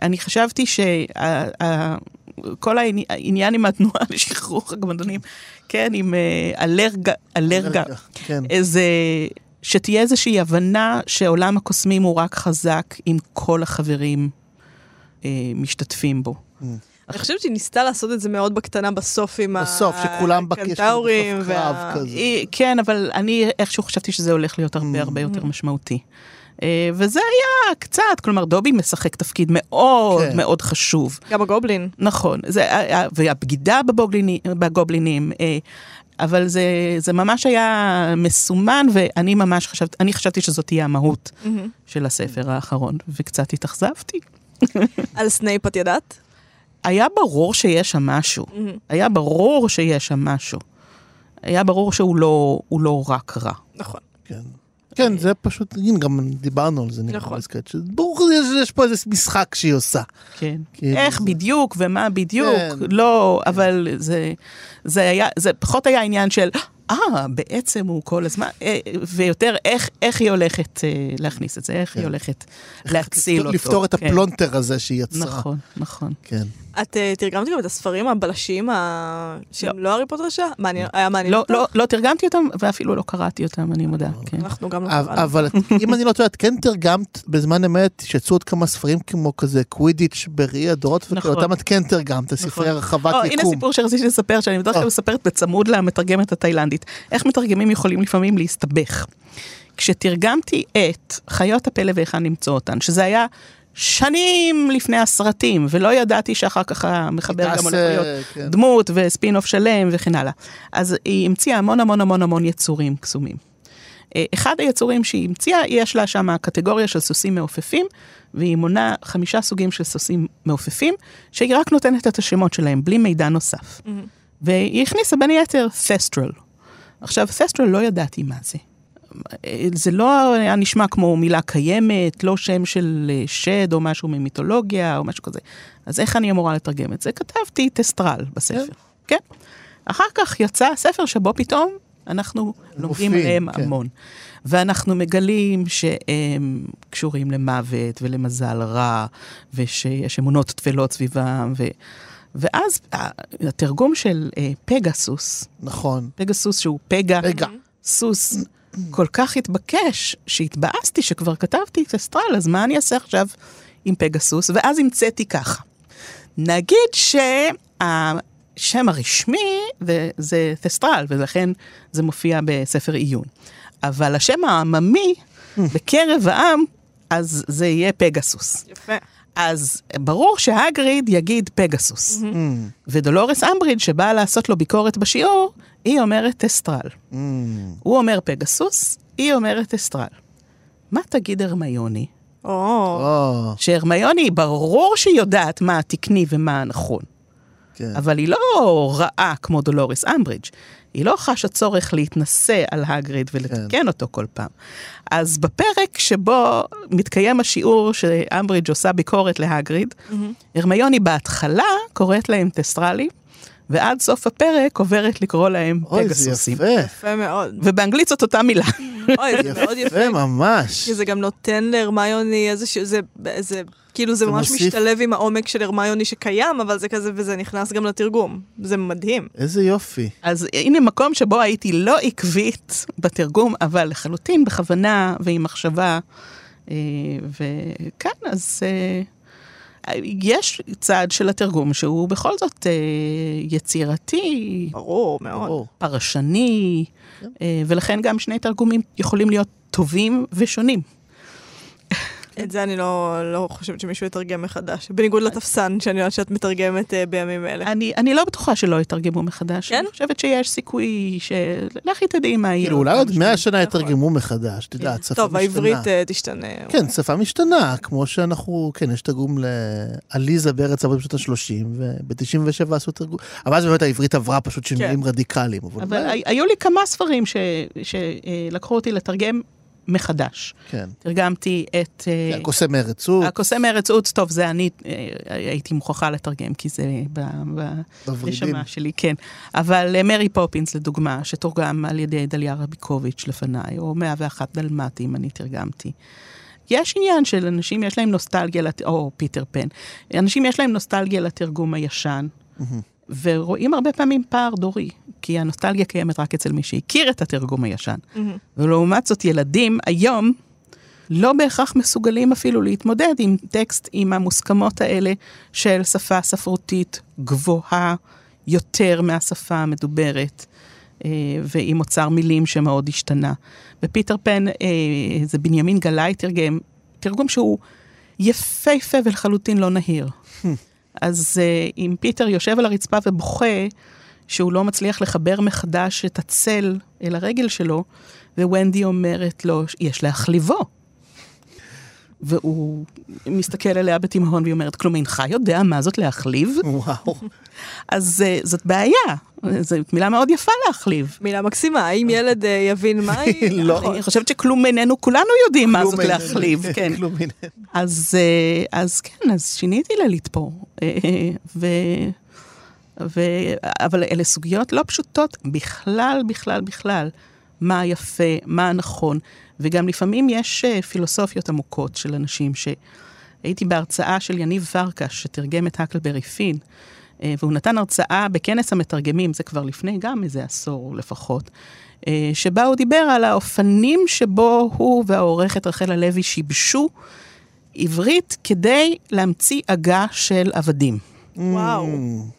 Speaker 4: אני חשבתי שכל העניין עם התנועה לשחרור הגמדונים, כן, עם אה, אלרגה, אלרגה, כן. איזה... שתהיה איזושהי הבנה שעולם הקוסמים הוא רק חזק אם כל החברים אה, משתתפים בו. Mm.
Speaker 2: אני חושבת שהיא ניסתה לעשות את זה מאוד בקטנה בסוף עם
Speaker 3: בסוף, שכולם
Speaker 2: הקנטאורים.
Speaker 3: בסוף קרב כזה.
Speaker 4: כן, אבל אני איכשהו חשבתי שזה הולך להיות הרבה הרבה יותר mm. משמעותי. אה, וזה היה קצת, כלומר דובי משחק תפקיד מאוד כן. מאוד חשוב.
Speaker 2: גם הגובלין.
Speaker 4: נכון, זה, והבגידה בגובלינים, בגובלינים אה, אבל זה, זה ממש היה מסומן, ואני ממש חשבתי, אני חשבתי שזאת תהיה המהות mm-hmm. של הספר האחרון, וקצת התאכזבתי.
Speaker 2: על סנייפ את ידעת?
Speaker 4: היה ברור שיש שם משהו. Mm-hmm. היה ברור שיש שם משהו. היה ברור שהוא לא, לא רק רע.
Speaker 2: נכון.
Speaker 3: כן. כן, זה פשוט, הנה, גם דיברנו על זה, נראה נכון. לי, ברור שיש פה איזה משחק שהיא עושה.
Speaker 4: כן. כאילו איך זה... בדיוק ומה בדיוק, כן. לא, כן. אבל זה, זה היה, זה פחות היה עניין של, אה, בעצם הוא כל הזמן, אה, ויותר איך, איך היא הולכת אה, להכניס את זה, איך היא הולכת להציל אותו.
Speaker 3: לפתור את
Speaker 4: כן.
Speaker 3: הפלונטר הזה שהיא יצרה.
Speaker 4: נכון, נכון.
Speaker 3: כן.
Speaker 2: את אה, תרגמת גם את הספרים הבלשים ה- שהם לא הארי פוטר שלה? מעניין, היה מעניין
Speaker 4: לא,
Speaker 2: אותך?
Speaker 4: לא, לא תרגמתי אותם, ואפילו לא קראתי אותם, אני מודה. כן.
Speaker 2: אנחנו גם לא
Speaker 3: אבל-
Speaker 2: קראנו.
Speaker 3: אבל אם אני לא טועה, את כן תרגמת בזמן אמת, שיצאו עוד כמה ספרים כמו כזה קווידיץ' בראי הדורות,
Speaker 4: נכון.
Speaker 3: ואותם את כן תרגמת, ספרי הרחבת
Speaker 4: או, הנה
Speaker 3: יקום.
Speaker 4: סיפור שרציתי לספר, שאני בדרך כלל. מספרת בצמוד למתרגמת התאילנדית. איך מתרגמים יכולים לפעמים להסתבך. כשתרגמתי את חיות הפלא והיכן למצוא אותן, שזה היה שנים לפני הסרטים, ולא ידעתי שאחר כך המחבר גם הולך להיות
Speaker 3: כן.
Speaker 4: דמות וספין אוף שלם וכן הלאה. אז היא המציאה המון המון המון המון יצורים קסומים. אה, אחד היצורים שהיא המציאה, יש לה שם קטגוריה של סוסים מעופפים, והיא מונה חמישה סוגים של סוסים מעופפים, שהיא רק נותנת את השמות שלהם, בלי מידע נוסף. והיא הכניסה בין היתר תסטרל. עכשיו, תסטרל לא ידעתי מה זה. זה לא היה נשמע כמו מילה קיימת, לא שם של אה, שד או משהו ממיתולוגיה או משהו כזה. אז איך אני אמורה לתרגם את זה? כתבתי טסטרל בספר. כן. אחר כך יצא ספר שבו פתאום אנחנו לומדים עליהם
Speaker 3: כן.
Speaker 4: המון. ואנחנו מגלים שהם קשורים למוות ולמזל רע, ושיש אמונות טפלות סביבם, ו... ואז ה- התרגום של אה, פגסוס,
Speaker 3: נכון.
Speaker 4: פגסוס שהוא פגה,
Speaker 3: רגע.
Speaker 4: סוס, כל כך התבקש, שהתבאסתי שכבר כתבתי את אסטרל, אז מה אני אעשה עכשיו עם פגסוס? ואז המצאתי ככה. נגיד שהשם הרשמי זה- זה תסטרל, ולכן זה מופיע בספר עיון. אבל השם העממי בקרב העם, אז זה יהיה פגסוס.
Speaker 2: יפה.
Speaker 4: אז ברור שהגריד יגיד פגסוס.
Speaker 3: Mm,
Speaker 4: ודולורס אמבריד, שבאה לעשות לו ביקורת בשיעור, היא אומרת אסטרל.
Speaker 3: mm.
Speaker 4: הוא אומר פגסוס, היא אומרת אסטרל. מה תגיד הרמיוני?
Speaker 2: או,
Speaker 3: או,
Speaker 4: שהרמיוני, ברור שהיא יודעת מה התקני ומה הנכון,
Speaker 3: כן.
Speaker 4: אבל היא לא רעה כמו דולורס אמברידג'. היא לא חשה צורך להתנשא על הגריד ולתקן
Speaker 3: כן.
Speaker 4: אותו כל פעם. אז בפרק שבו מתקיים השיעור שאמברידג' עושה ביקורת להגריד, הרמיוני בהתחלה קוראת להם טסטרלים, ועד סוף הפרק עוברת לקרוא להם
Speaker 3: אוי, זה
Speaker 4: פגסוסים.
Speaker 3: יפה.
Speaker 2: יפה מאוד.
Speaker 4: ובאנגלית זאת אותה מילה.
Speaker 2: אוי, זה מאוד יפה.
Speaker 3: יפה ממש.
Speaker 2: כי זה גם נותן להרמיוני איזשהו, זה, זה, כאילו זה ממש
Speaker 3: מוסיף-
Speaker 2: משתלב עם העומק של הרמיוני שקיים, אבל זה כזה, וזה נכנס גם לתרגום. זה מדהים.
Speaker 3: איזה יופי.
Speaker 4: אז הנה מקום שבו הייתי לא עקבית בתרגום, אבל לחלוטין בכוונה ועם מחשבה. אה, וכאן, אז אה, יש צד של התרגום שהוא בכל זאת אה, יצירתי,
Speaker 2: ברור, מאוד.
Speaker 3: ברור.
Speaker 4: פרשני, אה, ולכן גם שני תרגומים יכולים להיות טובים ושונים.
Speaker 2: את זה אני לא, לא חושבת שמישהו יתרגם מחדש. בניגוד לתפסן, שאני יודעת שאת מתרגמת אה, בימים אלה.
Speaker 4: אני, אני לא בטוחה שלא יתרגמו מחדש.
Speaker 2: כן?
Speaker 4: אני חושבת שיש סיכוי ש... לכי תדעי מה יהיה.
Speaker 3: כאילו, אולי עוד מאה שנה
Speaker 2: נכון.
Speaker 3: יתרגמו מחדש, את יודעת, שפה משתנה.
Speaker 2: טוב, העברית אה, תשתנה.
Speaker 3: כן, שפה משתנה, כמו שאנחנו, כן, יש תרגום לעליזה בארץ אבות בשנות ה-30, וב-97 עשו תרגום, אבל אז באמת העברית עברה פשוט שינויים רדיקליים. אבל
Speaker 4: אבל
Speaker 3: אולי-
Speaker 4: הי- היו לי כמה ספרים שלקחו אותי לתרגם מחדש.
Speaker 3: כן,
Speaker 4: תרגמתי את... אה,
Speaker 3: כן, הקוסם מארץ הוא,
Speaker 4: הקוסם מארץ עוץ, טוב, זה אני אה, הייתי מוכרחה לתרגם, כי זה ב- ב-
Speaker 3: בוורידים.
Speaker 4: נשמה שלי, כן. אבל אה, מרי פופינס, לדוגמה, שתורגם על ידי דליה רביקוביץ' לפניי, או 101 דלמטים, אני תרגמתי. יש עניין של אנשים, יש להם נוסטלגיה, לת- או פיטר פן, אנשים יש להם נוסטלגיה לתרגום הישן, ורואים הרבה פעמים פער דורי, כי הנוסטלגיה קיימת רק אצל מי שהכיר את התרגום הישן. ולעומת זאת, ילדים היום לא בהכרח מסוגלים אפילו להתמודד עם טקסט, עם המוסכמות האלה של שפה ספרותית גבוהה יותר מהשפה המדוברת, אה, ועם אוצר מילים שמאוד השתנה. ופיטר פן, אה, זה בנימין גלאי תרגם, תרגום שהוא יפהפה ולחלוטין לא נהיר. אז אה, אם פיטר יושב על הרצפה ובוכה, שהוא לא מצליח לחבר מחדש את הצל אל הרגל שלו, וונדי אומרת לו, יש להחליבו. והוא מסתכל עליה בתימהון והיא אומרת, כלום אינך יודע מה זאת להחליב?
Speaker 3: וואו.
Speaker 4: אז uh, זאת בעיה, זו מילה מאוד יפה להחליב.
Speaker 2: מילה מקסימה, האם ילד אה, יבין מה היא?
Speaker 3: לא.
Speaker 4: אני חושבת שכלום איננו, כולנו יודעים מה זאת. להחליב, כן.
Speaker 3: כלום איננו.
Speaker 4: אז, אה, אז כן, אז שיניתי לה לתפור. אה, ו... ו... אבל אלה סוגיות לא פשוטות בכלל, בכלל, בכלל. מה יפה, מה נכון, וגם לפעמים יש אה, פילוסופיות עמוקות של אנשים ש... הייתי בהרצאה של יניב פרקש, שתרגם את הקלברי פין, אה, והוא נתן הרצאה בכנס המתרגמים, זה כבר לפני גם איזה עשור לפחות, אה, שבה הוא דיבר על האופנים שבו הוא והעורכת רחל הלוי שיבשו עברית כדי להמציא עגה של עבדים.
Speaker 2: וואו.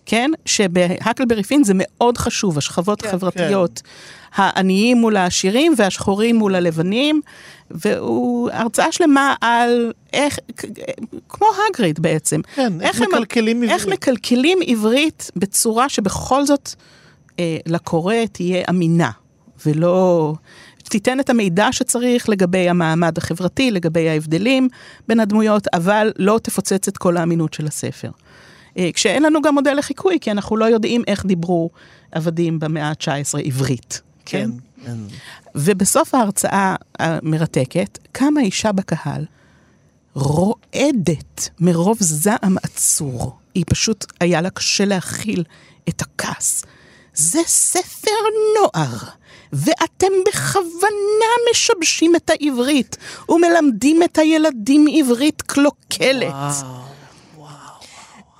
Speaker 4: כן? שבהקלברי פין זה מאוד חשוב, השכבות
Speaker 2: כן.
Speaker 4: החברתיות. העניים מול העשירים והשחורים מול הלבנים, והוא הרצאה שלמה על איך, כמו הגריד בעצם.
Speaker 3: כן, איך
Speaker 4: הם-
Speaker 3: מקלקלים
Speaker 4: איך
Speaker 3: עברית.
Speaker 4: מקלקלים עברית בצורה שבכל זאת אה, לקורא תהיה אמינה, ולא... תיתן את המידע שצריך לגבי המעמד החברתי, לגבי ההבדלים בין הדמויות, אבל לא תפוצץ את כל האמינות של הספר. אה, כשאין לנו גם מודל לחיקוי, כי אנחנו לא יודעים איך דיברו עבדים במאה ה-19 עברית. כן?
Speaker 3: כן. אין.
Speaker 4: ובסוף ההרצאה המרתקת, קמה אישה בקהל, רועדת מרוב זעם עצור. היא פשוט, היה לה קשה להכיל את הכעס. זה ספר נוער, ואתם בכוונה משבשים את העברית, ומלמדים את הילדים עברית קלוקלת.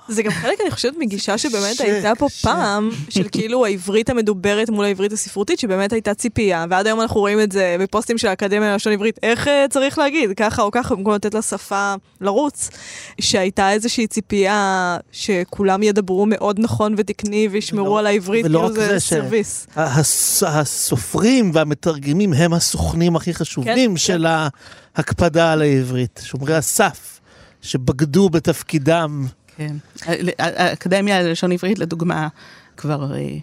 Speaker 2: זה גם חלק, אני חושבת, מגישה שבאמת
Speaker 3: קשה,
Speaker 2: הייתה פה
Speaker 3: קשה.
Speaker 2: פעם, של כאילו העברית המדוברת מול העברית הספרותית, שבאמת הייתה ציפייה, ועד היום אנחנו רואים את זה בפוסטים של האקדמיה ללשון עברית, איך אה, צריך להגיד, ככה או ככה, במקום לתת לשפה לרוץ, שהייתה איזושהי ציפייה שכולם ידברו מאוד נכון ותקני וישמרו על העברית, כאילו זה סרוויס.
Speaker 3: הס- הסופרים והמתרגמים הם הסוכנים הכי חשובים
Speaker 2: כן,
Speaker 3: של ההקפדה על העברית. שומרי הסף, שבגדו בתפקידם.
Speaker 4: כן. האקדמיה ללשון עברית, לדוגמה, כבר אה,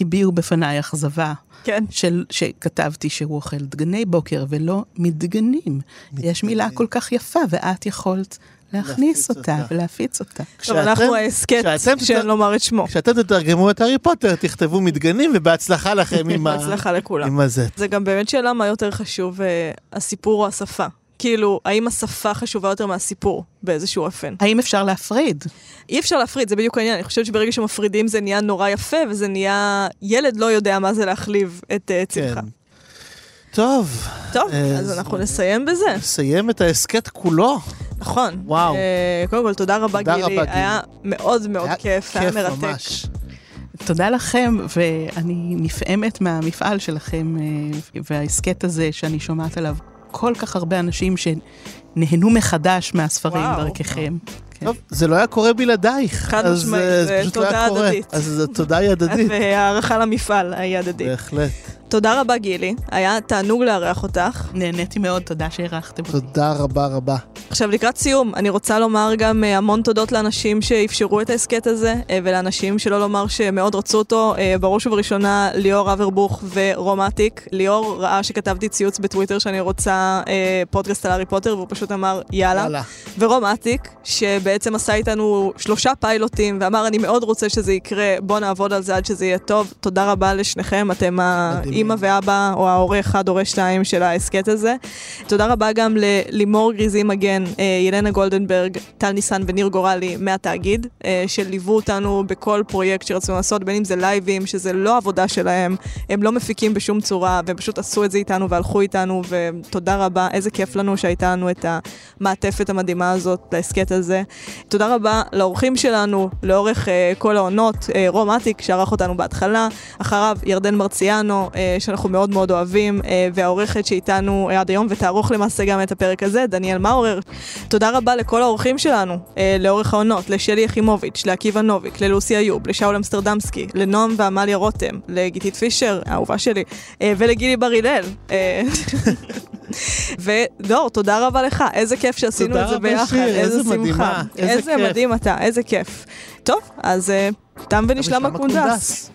Speaker 4: הביעו בפניי אכזבה.
Speaker 2: כן.
Speaker 4: של, שכתבתי שהוא אוכל דגני בוקר ולא מדגנים. יש מילה כל כך יפה, ואת יכולת להכניס אותה
Speaker 3: אותה.
Speaker 4: ולהפיץ אותה.
Speaker 2: טוב, אנחנו ההסכת שאין לומר את שמו.
Speaker 3: כשאתם תתרגמו את הארי פוטר, תכתבו מדגנים, ובהצלחה לכם עם ה-
Speaker 2: בהצלחה לכולם.
Speaker 3: עם הזה.
Speaker 2: זה גם באמת שאלה מה יותר חשוב, אה, הסיפור או השפה. כאילו, האם השפה חשובה יותר מהסיפור באיזשהו אופן?
Speaker 4: האם אפשר להפריד?
Speaker 2: אי אפשר להפריד, זה בדיוק העניין. אני חושבת שברגע שמפרידים זה נהיה נורא יפה, וזה נהיה... ילד לא יודע מה זה להחליב את
Speaker 3: כן.
Speaker 2: צמחה.
Speaker 3: טוב,
Speaker 2: טוב,
Speaker 3: אה,
Speaker 2: אז אנחנו נסיים בזה.
Speaker 3: נסיים את ההסכת כולו.
Speaker 2: נכון.
Speaker 3: וואו.
Speaker 2: אה, קודם כל, תודה רבה,
Speaker 3: תודה
Speaker 2: גילי.
Speaker 3: רבה, גילי.
Speaker 2: היה מאוד מאוד
Speaker 3: היה
Speaker 2: כיף, היה מרתק.
Speaker 3: ממש.
Speaker 4: תודה לכם, ואני נפעמת מהמפעל שלכם וההסכת הזה שאני שומעת עליו. כל כך הרבה אנשים שנהנו מחדש מהספרים
Speaker 2: וואו.
Speaker 4: דרככם. כן.
Speaker 3: טוב, זה לא היה קורה בלעדייך.
Speaker 2: חד
Speaker 3: אז,
Speaker 2: משמעית,
Speaker 3: אה,
Speaker 2: זה
Speaker 3: פשוט לא היה
Speaker 2: תודה
Speaker 3: קורה.
Speaker 2: הדדית.
Speaker 3: אז תודה היא הדדית.
Speaker 2: והערכה למפעל, היה הדדי.
Speaker 3: בהחלט.
Speaker 2: תודה רבה, גילי. היה תענוג לארח אותך.
Speaker 4: נהניתי מאוד, תודה שהערכתם אותי.
Speaker 3: תודה רבה רבה.
Speaker 2: עכשיו, לקראת סיום, אני רוצה לומר גם אה, המון תודות לאנשים שאפשרו את ההסכת הזה, אה, ולאנשים, שלא לומר שמאוד רצו אותו, בראש ובראשונה ליאור אברבוך ורומטיק. ליאור ראה שכתבתי ציוץ בטוויטר שאני רוצה פודקאסט על הארי פוטר, והוא פשוט אמר, יאללה.
Speaker 3: יאללה.
Speaker 2: ורומטיק, שבעצם עשה איתנו שלושה פיילוטים, ואמר, אני מאוד רוצה שזה יקרה, בוא נעבוד על זה עד שזה יהיה טוב. תודה רבה לשניכם, אתם האימא ואבא, או ההורה אחד, הורה שתיים של ההסכת הזה. תודה רבה גם ללימור גריזי מגן, אה, ילנה גולדנברג, טל ניסן וניר גורלי מהתאגיד, אה, שליוו אותנו בכל פרויקט שרצינו לעשות, בין אם זה לייבים, שזה לא עבודה שלהם, הם לא מפיקים בשום צורה, והם פשוט עשו את זה איתנו והלכו איתנו, ותודה רבה, איזה כיף לנו שהייתה לנו את המעטפת המדהימה הזאת להסכת הזה. תודה רבה לאורחים שלנו לאורך אה, כל העונות, אה, רום אטיק שערך אותנו בהתחלה, אחריו ירדן מרציאנו, אה, שאנחנו מאוד מאוד אוהבים, אה, והעורכת שאיתנו אה, עד היום, ותערוך למעשה גם את הפרק הזה, דניאל מאורר. תודה רבה לכל האורחים שלנו אה, לאורך העונות, לשלי יחימוביץ', לעקיבא נוביק, ללוסי איוב, לשאול אמסטרדמסקי, לנועם ועמליה רותם, לגיתית פישר, האהובה שלי, אה, ולגילי בר הלל. אה, ודור, תודה רבה לך, איזה כיף שעשינו את זה ביחד, איזה שמחה.
Speaker 3: איזה
Speaker 2: איזה. מדהים אתה, איזה כיף. טוב, אז אה, תם ונשלם.
Speaker 3: הקונדס.